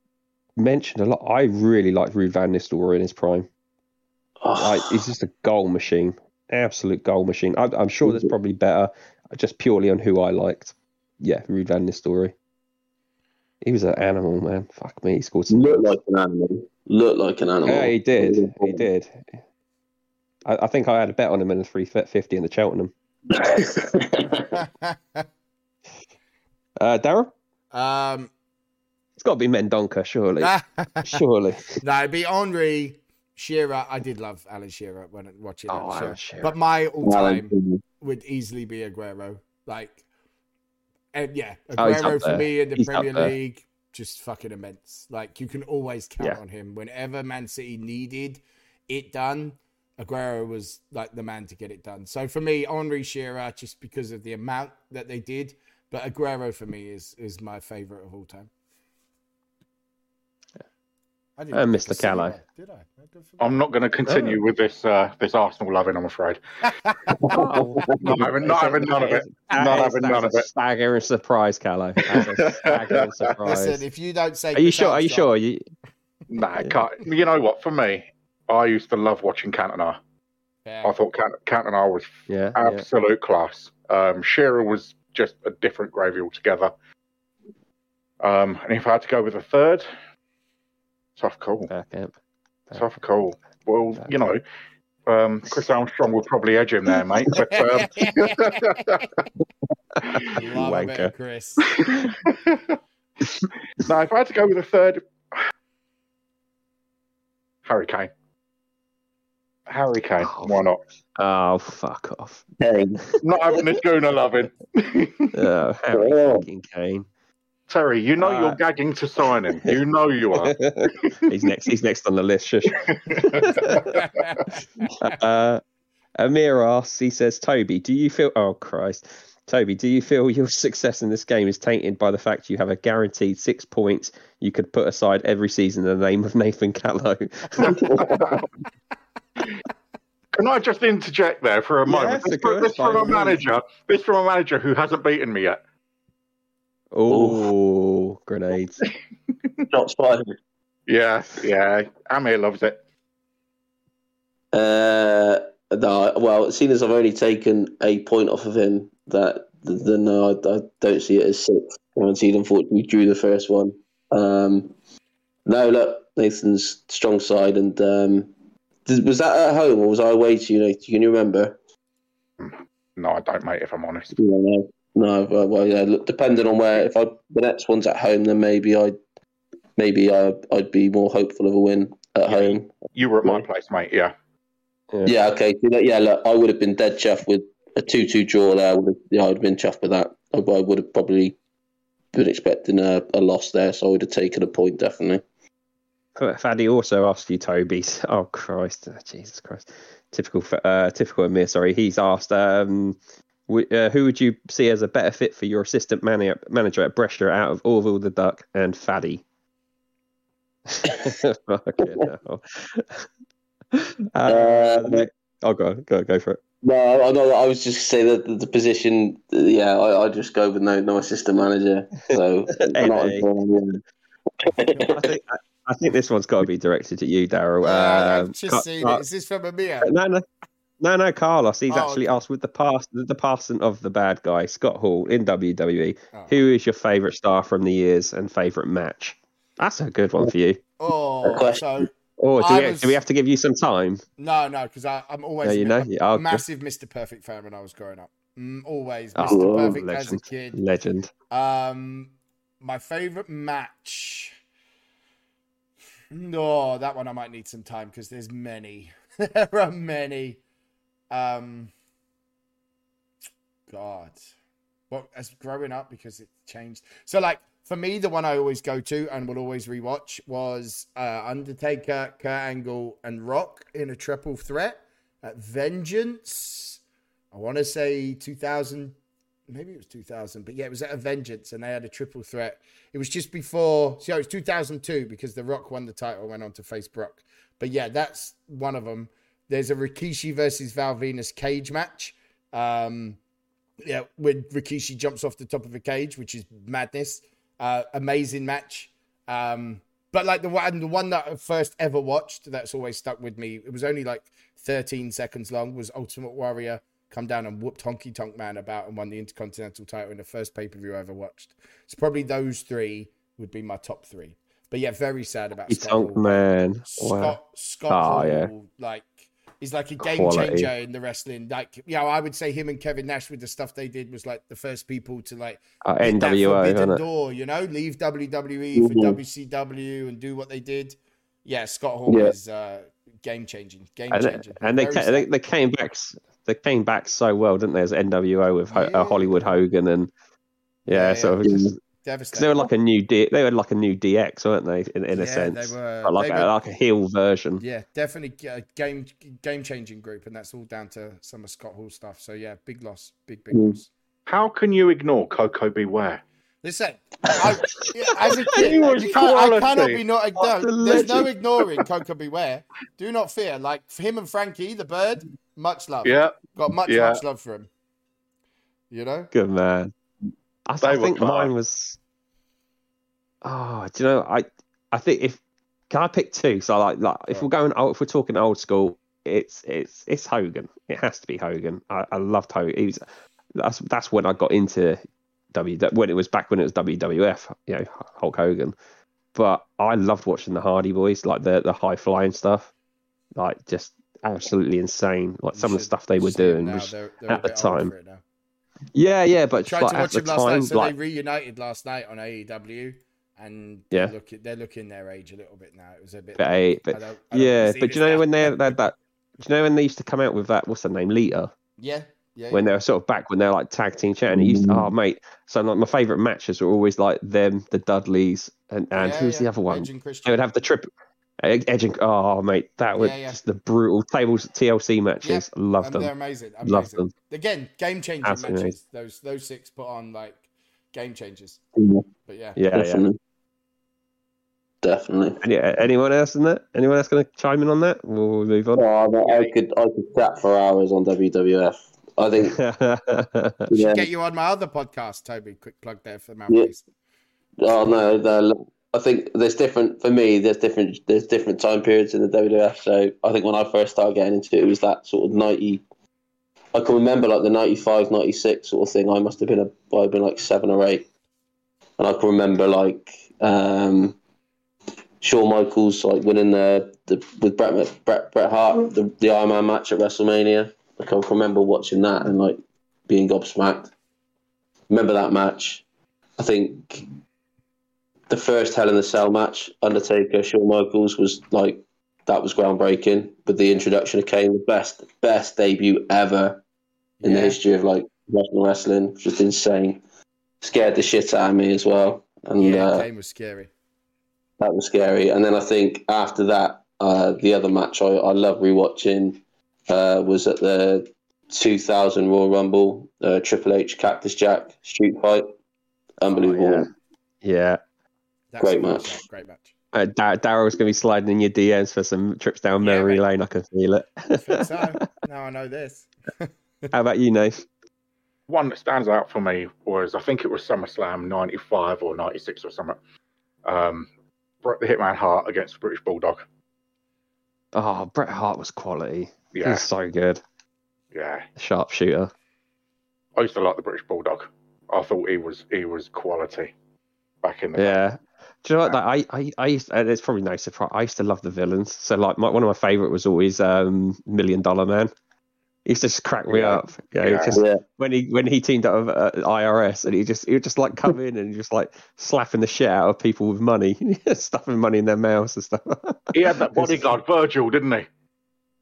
mentioned a lot. I really like Ruud van Nistelrooy in his prime. Oh. Like, he's just a goal machine, absolute goal machine. I, am sure there's probably better, just purely on who I liked. Yeah, Ruud van Nistelrooy. He was an animal, man. Fuck me, he scored some. Looked like an animal. Looked like an animal. Yeah, he did. He did. I, I think I had a bet on him in the 350 in the Cheltenham. <laughs> uh, Daryl? Um, it's got to be Mendonca, surely. <laughs> surely. No, it'd be Henry, Shearer, I did love Alan Shearer when watching oh, Alan Shearer. But my all time would easily be Aguero. Like, and yeah, oh, Aguero oh, for me in the he's Premier League, just fucking immense. Like, you can always count yeah. on him. Whenever Man City needed it done, Aguero was like the man to get it done. So for me, Henry Shearer, just because of the amount that they did, but Aguero for me is is my favorite of all time. I didn't uh, Mr. Callow. Did I? I'm not going to continue oh. with this uh, this Arsenal loving. I'm afraid. oh. <laughs> not having, not having none of it. Not having none of it. Staggering surprise, Callow. <laughs> Staggering surprise. Listen, if you don't say, are you sure? Are you sure? You... Nah, can't. you know what? For me, I used to love watching Cantona. Yeah. I thought Cant- Cantona was yeah, absolute yeah. class. Um, Shearer was just a different gravy altogether. Um, and if I had to go with a third, Tough call. Bergkamp. Tough call. Well, you know, um, Chris Armstrong will probably edge him there, mate. But, um... <laughs> Love it, Chris. <laughs> now, if I had to go with a third, Harry Kane. Harry Kane. Oh, Why not? Oh, fuck off. Hey. not having this Gooner loving. oh, Harry oh. Kane. Terry, you know uh, you're gagging to sign him. You know you are. <laughs> he's next. He's next on the list. Shush. <laughs> uh, Amir asks. He says, "Toby, do you feel? Oh Christ, Toby, do you feel your success in this game is tainted by the fact you have a guaranteed six points you could put aside every season in the name of Nathan Callow?" <laughs> Can I just interject there for a moment? this, this from a manager. This from a manager who hasn't beaten me yet. Oh, grenades. <laughs> Shots fired. Yeah, yeah. Amir loves it. Uh, no, well, seeing as I've only taken a point off of him, that then no, I, I, don't see it as six. Guaranteed, unfortunately, we drew the first one. Um, no, look, Nathan's strong side, and um, was that at home or was I away to you? Know, can you remember? No, I don't, mate. If I'm honest. Yeah, no. No, well, yeah. Look, depending on where, if I the next one's at home, then maybe I, maybe I, I'd be more hopeful of a win at yeah, home. You were at my place, mate. Yeah. Yeah. yeah okay. Yeah. Look, I would have been dead chuffed with a two-two draw there. I would have, yeah, I'd have been chuffed with that. I, I would have probably been expecting a, a loss there, so I would have taken a point definitely. Faddy also asked you, Toby. Oh Christ, Jesus Christ! Typical, uh, typical Amir. Sorry, he's asked. Um, uh, who would you see as a better fit for your assistant manager, manager at Brescia out of Orville the Duck and Faddy? <laughs> <laughs> Fucking hell. <laughs> Uh, uh, oh, go, go, go for it. No, I, know, I was just saying that the, the position. Yeah, I, I just go with no, no assistant manager. So I, think, I think this one's got to be directed at you, Daryl. Uh, I've just seen it. Is this from Amir? No, no. No, no, Carlos. He's oh, actually okay. asked with the past, the passing of the bad guy, Scott Hall in WWE. Oh. Who is your favourite star from the years and favourite match? That's a good one for you. Oh, so. Or do we, was... do we have to give you some time? No, no, because I'm always no, you know? yeah, massive Mr. Perfect fan when I was growing up. Mm, always Mr. Oh, Perfect legend. as a kid. Legend. Um, my favourite match. No, oh, that one I might need some time because there's many. <laughs> there are many. Um, God, well, as growing up because it changed. So, like for me, the one I always go to and will always rewatch was uh, Undertaker, Kurt Angle, and Rock in a triple threat at Vengeance. I want to say 2000, maybe it was 2000, but yeah, it was at a Vengeance, and they had a triple threat. It was just before, so it was 2002 because The Rock won the title, went on to face Brock. But yeah, that's one of them. There's a Rikishi versus Val Venis cage match. Um, yeah, when Rikishi jumps off the top of a cage, which is madness. Uh, amazing match. Um, but like the one, the one that I first ever watched, that's always stuck with me. It was only like 13 seconds long. Was Ultimate Warrior come down and whooped Honky Tonk Man about and won the Intercontinental title in the first pay per view I ever watched. So probably those three would be my top three. But yeah, very sad about Scott Tonk Man. Scott, wow. Scott oh, Hall, yeah. like He's like a game Quality. changer in the wrestling. Like, yeah, I would say him and Kevin Nash with the stuff they did was like the first people to like uh, NWO door, you know, leave WWE mm-hmm. for WCW and do what they did. Yeah, Scott Hall yeah. is uh, game changing, game changing, and, they, they, they came back they came back so well, didn't they? As NWO with uh, yeah. Hollywood Hogan and yeah, yeah sort of just Devastating. They were like a new D. They were like a new DX, weren't they? In, in yeah, a sense, they were like they a, were, like a heel version. Yeah, definitely a game game changing group, and that's all down to some of Scott Hall stuff. So yeah, big loss, big big mm. loss. How can you ignore Koko B. Ware? Listen, I, as a <laughs> kid, you can't, I cannot be not. No, there's no ignoring <laughs> Koko B. Ware. Do not fear. Like him and Frankie, the bird, much love. Yeah, got much yeah. much love for him. You know, good man. I, I think mine was. Oh, do you know? I I think if can I pick two? So like like if we're going if we're talking old school, it's it's it's Hogan. It has to be Hogan. I, I loved Hogan. He was, that's that's when I got into W when it was back when it was WWF. You know Hulk Hogan. But I loved watching the Hardy Boys, like the the high flying stuff. like just absolutely insane. Like some of the stuff they were doing was they're, they're at the time. Yeah, yeah, but tried like, to watch them last time, night. So like... they reunited last night on AEW, and yeah, they're looking, they're looking their age a little bit now. It was a bit, but, like, but, I don't, I don't yeah, but do you know now. when they had that? Do you know when they used to come out with that? What's the name? Lita. Yeah. Yeah, when yeah. they were sort of back when they're like tag team chatting, it used to, oh mate. So like my favourite matches were always like them, the Dudleys, and and yeah, who's the other one? They would have the trip Edge and oh mate, that was yeah, yeah. the brutal tables TLC matches. Yeah, Love them. They're amazing. amazing. Love them. Again, game changing Absolutely. matches. Those those six put on like game changers. But yeah, yeah, definitely. Definitely. Any, anyone else in that? Anyone else going to chime in on that? We'll move on. Oh, I could I could chat for hours on WWF. I think. <laughs> yeah. get you on my other podcast, Toby. Quick plug there for the mouthpiece. Yeah. Oh no, I think there's different for me. There's different there's different time periods in the WWF. So I think when I first started getting into it, it was that sort of ninety. I can remember like the 95, 96 sort of thing. I must have been a I've been like seven or eight, and I can remember like um, Shawn Michaels like winning the, the with Bret Bret Bret Hart the the Iron Man match at WrestleMania. Like I can remember watching that and like being gobsmacked. Remember that match? I think the first Hell in the Cell match, Undertaker, Shawn Michaels was like that was groundbreaking. With the introduction of Kane, the best best debut ever in yeah. the history of like professional wrestling, just insane. Scared the shit out of me as well. And yeah, uh, Kane was scary. That was scary. And then I think after that, uh, the other match I, I love rewatching uh, was at the 2000 Royal Rumble, uh, Triple H Cactus Jack street fight. Unbelievable. Oh, yeah. yeah. That's great match. Great match. Uh, Daryl's going to be sliding in your DMs for some trips down yeah, memory lane. I can feel it. I so. <laughs> Now I know this. <laughs> How about you, Nate? One that stands out for me was I think it was SummerSlam '95 or '96 or something. Um, Bret the Hitman Hart against British Bulldog. Oh, Bret Hart was quality. Yeah, He's so good. Yeah, sharpshooter. I used to like the British Bulldog. I thought he was he was quality back in the yeah. Day. Do you know what? Like, I, I, I used, to, it's probably no surprise. I used to love the villains. So, like, my, one of my favorite was always um, Million Dollar Man. He used to just crack me yeah. up. Yeah, yeah. Just, yeah, when he when he teamed up with uh, IRS, and he just he would just like come in and just like slapping the shit out of people with money, <laughs> stuffing money in their mouths and stuff. <laughs> he had that bodyguard Virgil, didn't he?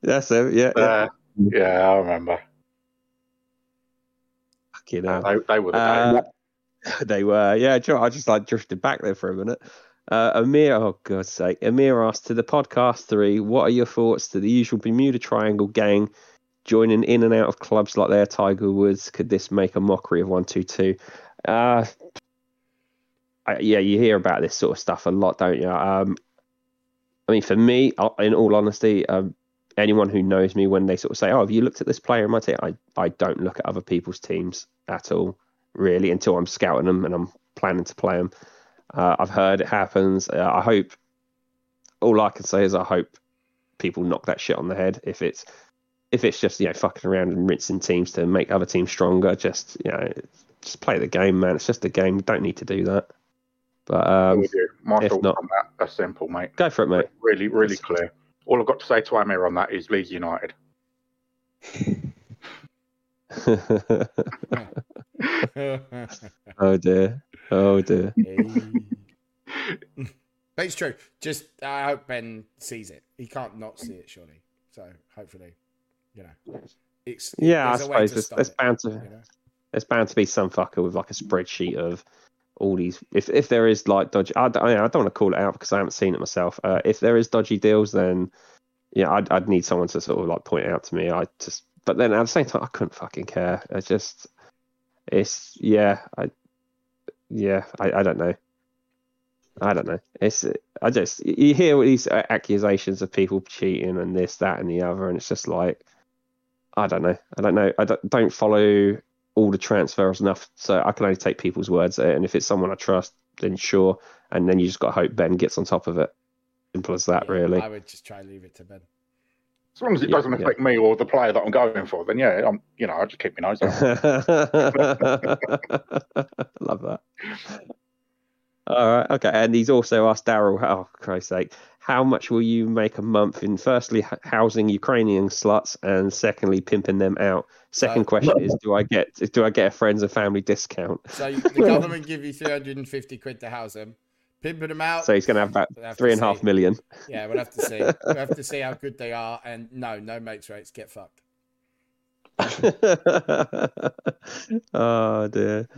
That's it. Yeah, uh, yeah. yeah, I remember. Fucking hell. They, they were the uh, <laughs> they were, yeah. I just like drifted back there for a minute. Uh, Amir, oh God's sake, Amir asked to the podcast three, what are your thoughts to the usual Bermuda Triangle gang joining in and out of clubs like their Tiger Woods? Could this make a mockery of one two two? Uh, yeah, you hear about this sort of stuff a lot, don't you? Um, I mean, for me, uh, in all honesty, um, anyone who knows me, when they sort of say, "Oh, have you looked at this player in my team?" I I don't look at other people's teams at all really until I'm scouting them and I'm planning to play them. Uh, I've heard it happens. Uh, I hope. All I can say is I hope people knock that shit on the head. If it's if it's just you know fucking around and rinsing teams to make other teams stronger, just you know just play the game, man. It's just a game. You don't need to do that. But um, My if not, on that are simple, mate. Go for it, mate. Really, really clear. All I've got to say to Amir on that is Leeds United. <laughs> <laughs> oh dear. Oh dear. <laughs> but it's true. Just I hope Ben sees it. He can't not see it, surely. So hopefully, you know, it's yeah. I suppose there's, there's bound to you know? there's bound to be some fucker with like a spreadsheet of all these. If if there is like dodgy, I, I, I don't want to call it out because I haven't seen it myself. Uh, if there is dodgy deals, then yeah, I'd, I'd need someone to sort of like point it out to me. I just, but then at the same time, I couldn't fucking care. I just it's yeah, I yeah, I, I don't know. I don't know. It's I just you hear these accusations of people cheating and this, that, and the other, and it's just like I don't know. I don't know. I don't, don't follow all the transfers enough, so I can only take people's words. And if it's someone I trust, then sure. And then you just got to hope Ben gets on top of it. Simple as that, yeah, really. I would just try and leave it to Ben. As long as it doesn't affect yeah. me or the player that I'm going for, then yeah, I'm you know I just keep my nose out. <laughs> Love that. All right, okay. And he's also asked Daryl, oh, Christ's sake, how much will you make a month in firstly housing Ukrainian sluts and secondly pimping them out? Second uh, question is, do I get do I get a friends and family discount? So the <laughs> government give you three hundred and fifty quid to house them, pimping them out. So he's going to have about have three and a half million. Yeah, we'll have to see. We'll have to see how good they are. And no, no mates rates. Get fucked. <laughs> oh dear.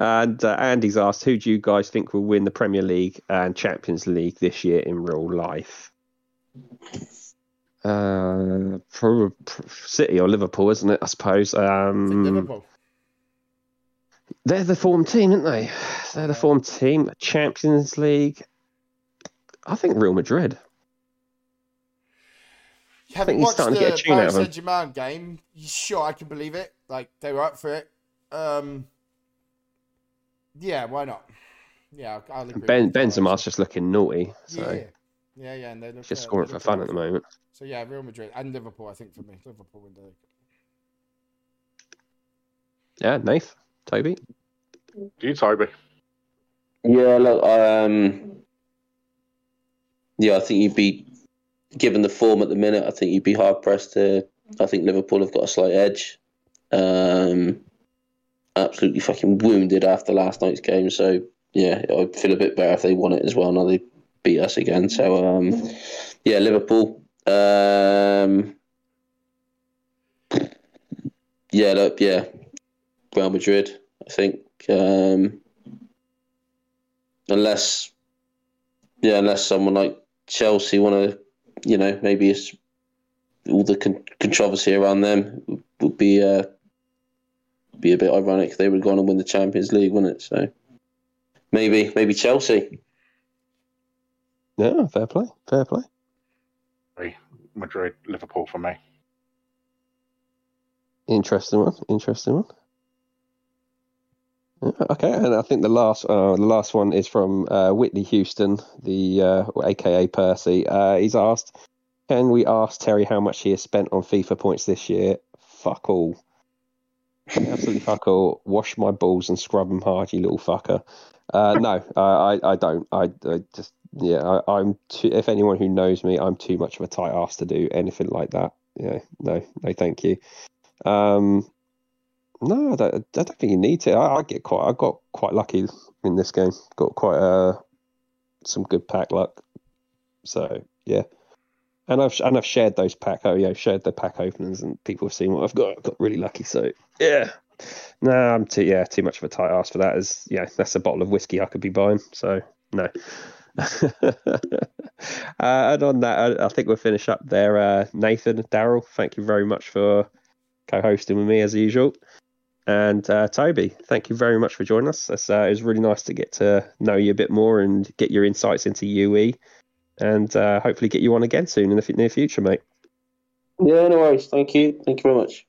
And uh, Andy's asked, who do you guys think will win the Premier League and Champions League this year in real life? Uh, probably City or Liverpool, isn't it? I suppose. Um, Liverpool. They're the form team, aren't they? They're the form team. Champions League. I think Real Madrid. You haven't watched the Paris Saint Germain game? You sure I can believe it? Like they were up for it. Um, yeah, why not? Yeah, I'll agree. Ben Benzema's just looking naughty. So. Yeah, yeah, yeah, and they look, just uh, scoring for fun at the moment. So yeah, Real Madrid and Liverpool. I think for me, Liverpool win the. Yeah, Nath, Toby. Do you, Toby? Yeah, look, um, yeah, I think you'd be given the form at the minute. I think you'd be hard pressed to. I think Liverpool have got a slight edge. Um, absolutely fucking wounded after last night's game. So yeah, I'd feel a bit better if they won it as well. Now they beat us again. So um, yeah, Liverpool. Um, yeah, look, yeah, Real Madrid. I think um, unless yeah, unless someone like Chelsea want to, you know, maybe it's all the con- controversy around them would be uh, be a bit ironic they would go on and win the Champions League, wouldn't it? So maybe maybe Chelsea. Yeah, fair play, fair play. Madrid, Liverpool for me. Interesting one. Interesting one. Okay, and I think the last uh, the last one is from uh, Whitney Houston, the uh, AKA Percy. Uh, he's asked, "Can we ask Terry how much he has spent on FIFA points this year?" Fuck all. Absolutely fuck all. Wash my balls and scrub them hard, you little fucker. Uh, no, <laughs> I, I don't. I, I just yeah. I, am too. If anyone who knows me, I'm too much of a tight ass to do anything like that. Yeah, no, no, thank you. Um, no, I don't, I don't think you need to. I, I, get quite. I got quite lucky in this game. Got quite uh, some good pack luck. So yeah, and I've and I've shared those pack. Oh yeah, shared the pack openings, and people have seen what I've got. I've got really lucky. So yeah, no, I'm too yeah too much of a tight ass for that. As yeah, that's a bottle of whiskey I could be buying. So no. <laughs> uh, and on that, I, I, think we'll finish up there. Uh, Nathan, Daryl, thank you very much for co-hosting with me as usual. And uh, Toby, thank you very much for joining us. Uh, it was really nice to get to know you a bit more and get your insights into UE, and uh, hopefully get you on again soon in the near future, mate. Yeah, no worries. Thank you. Thank you very much.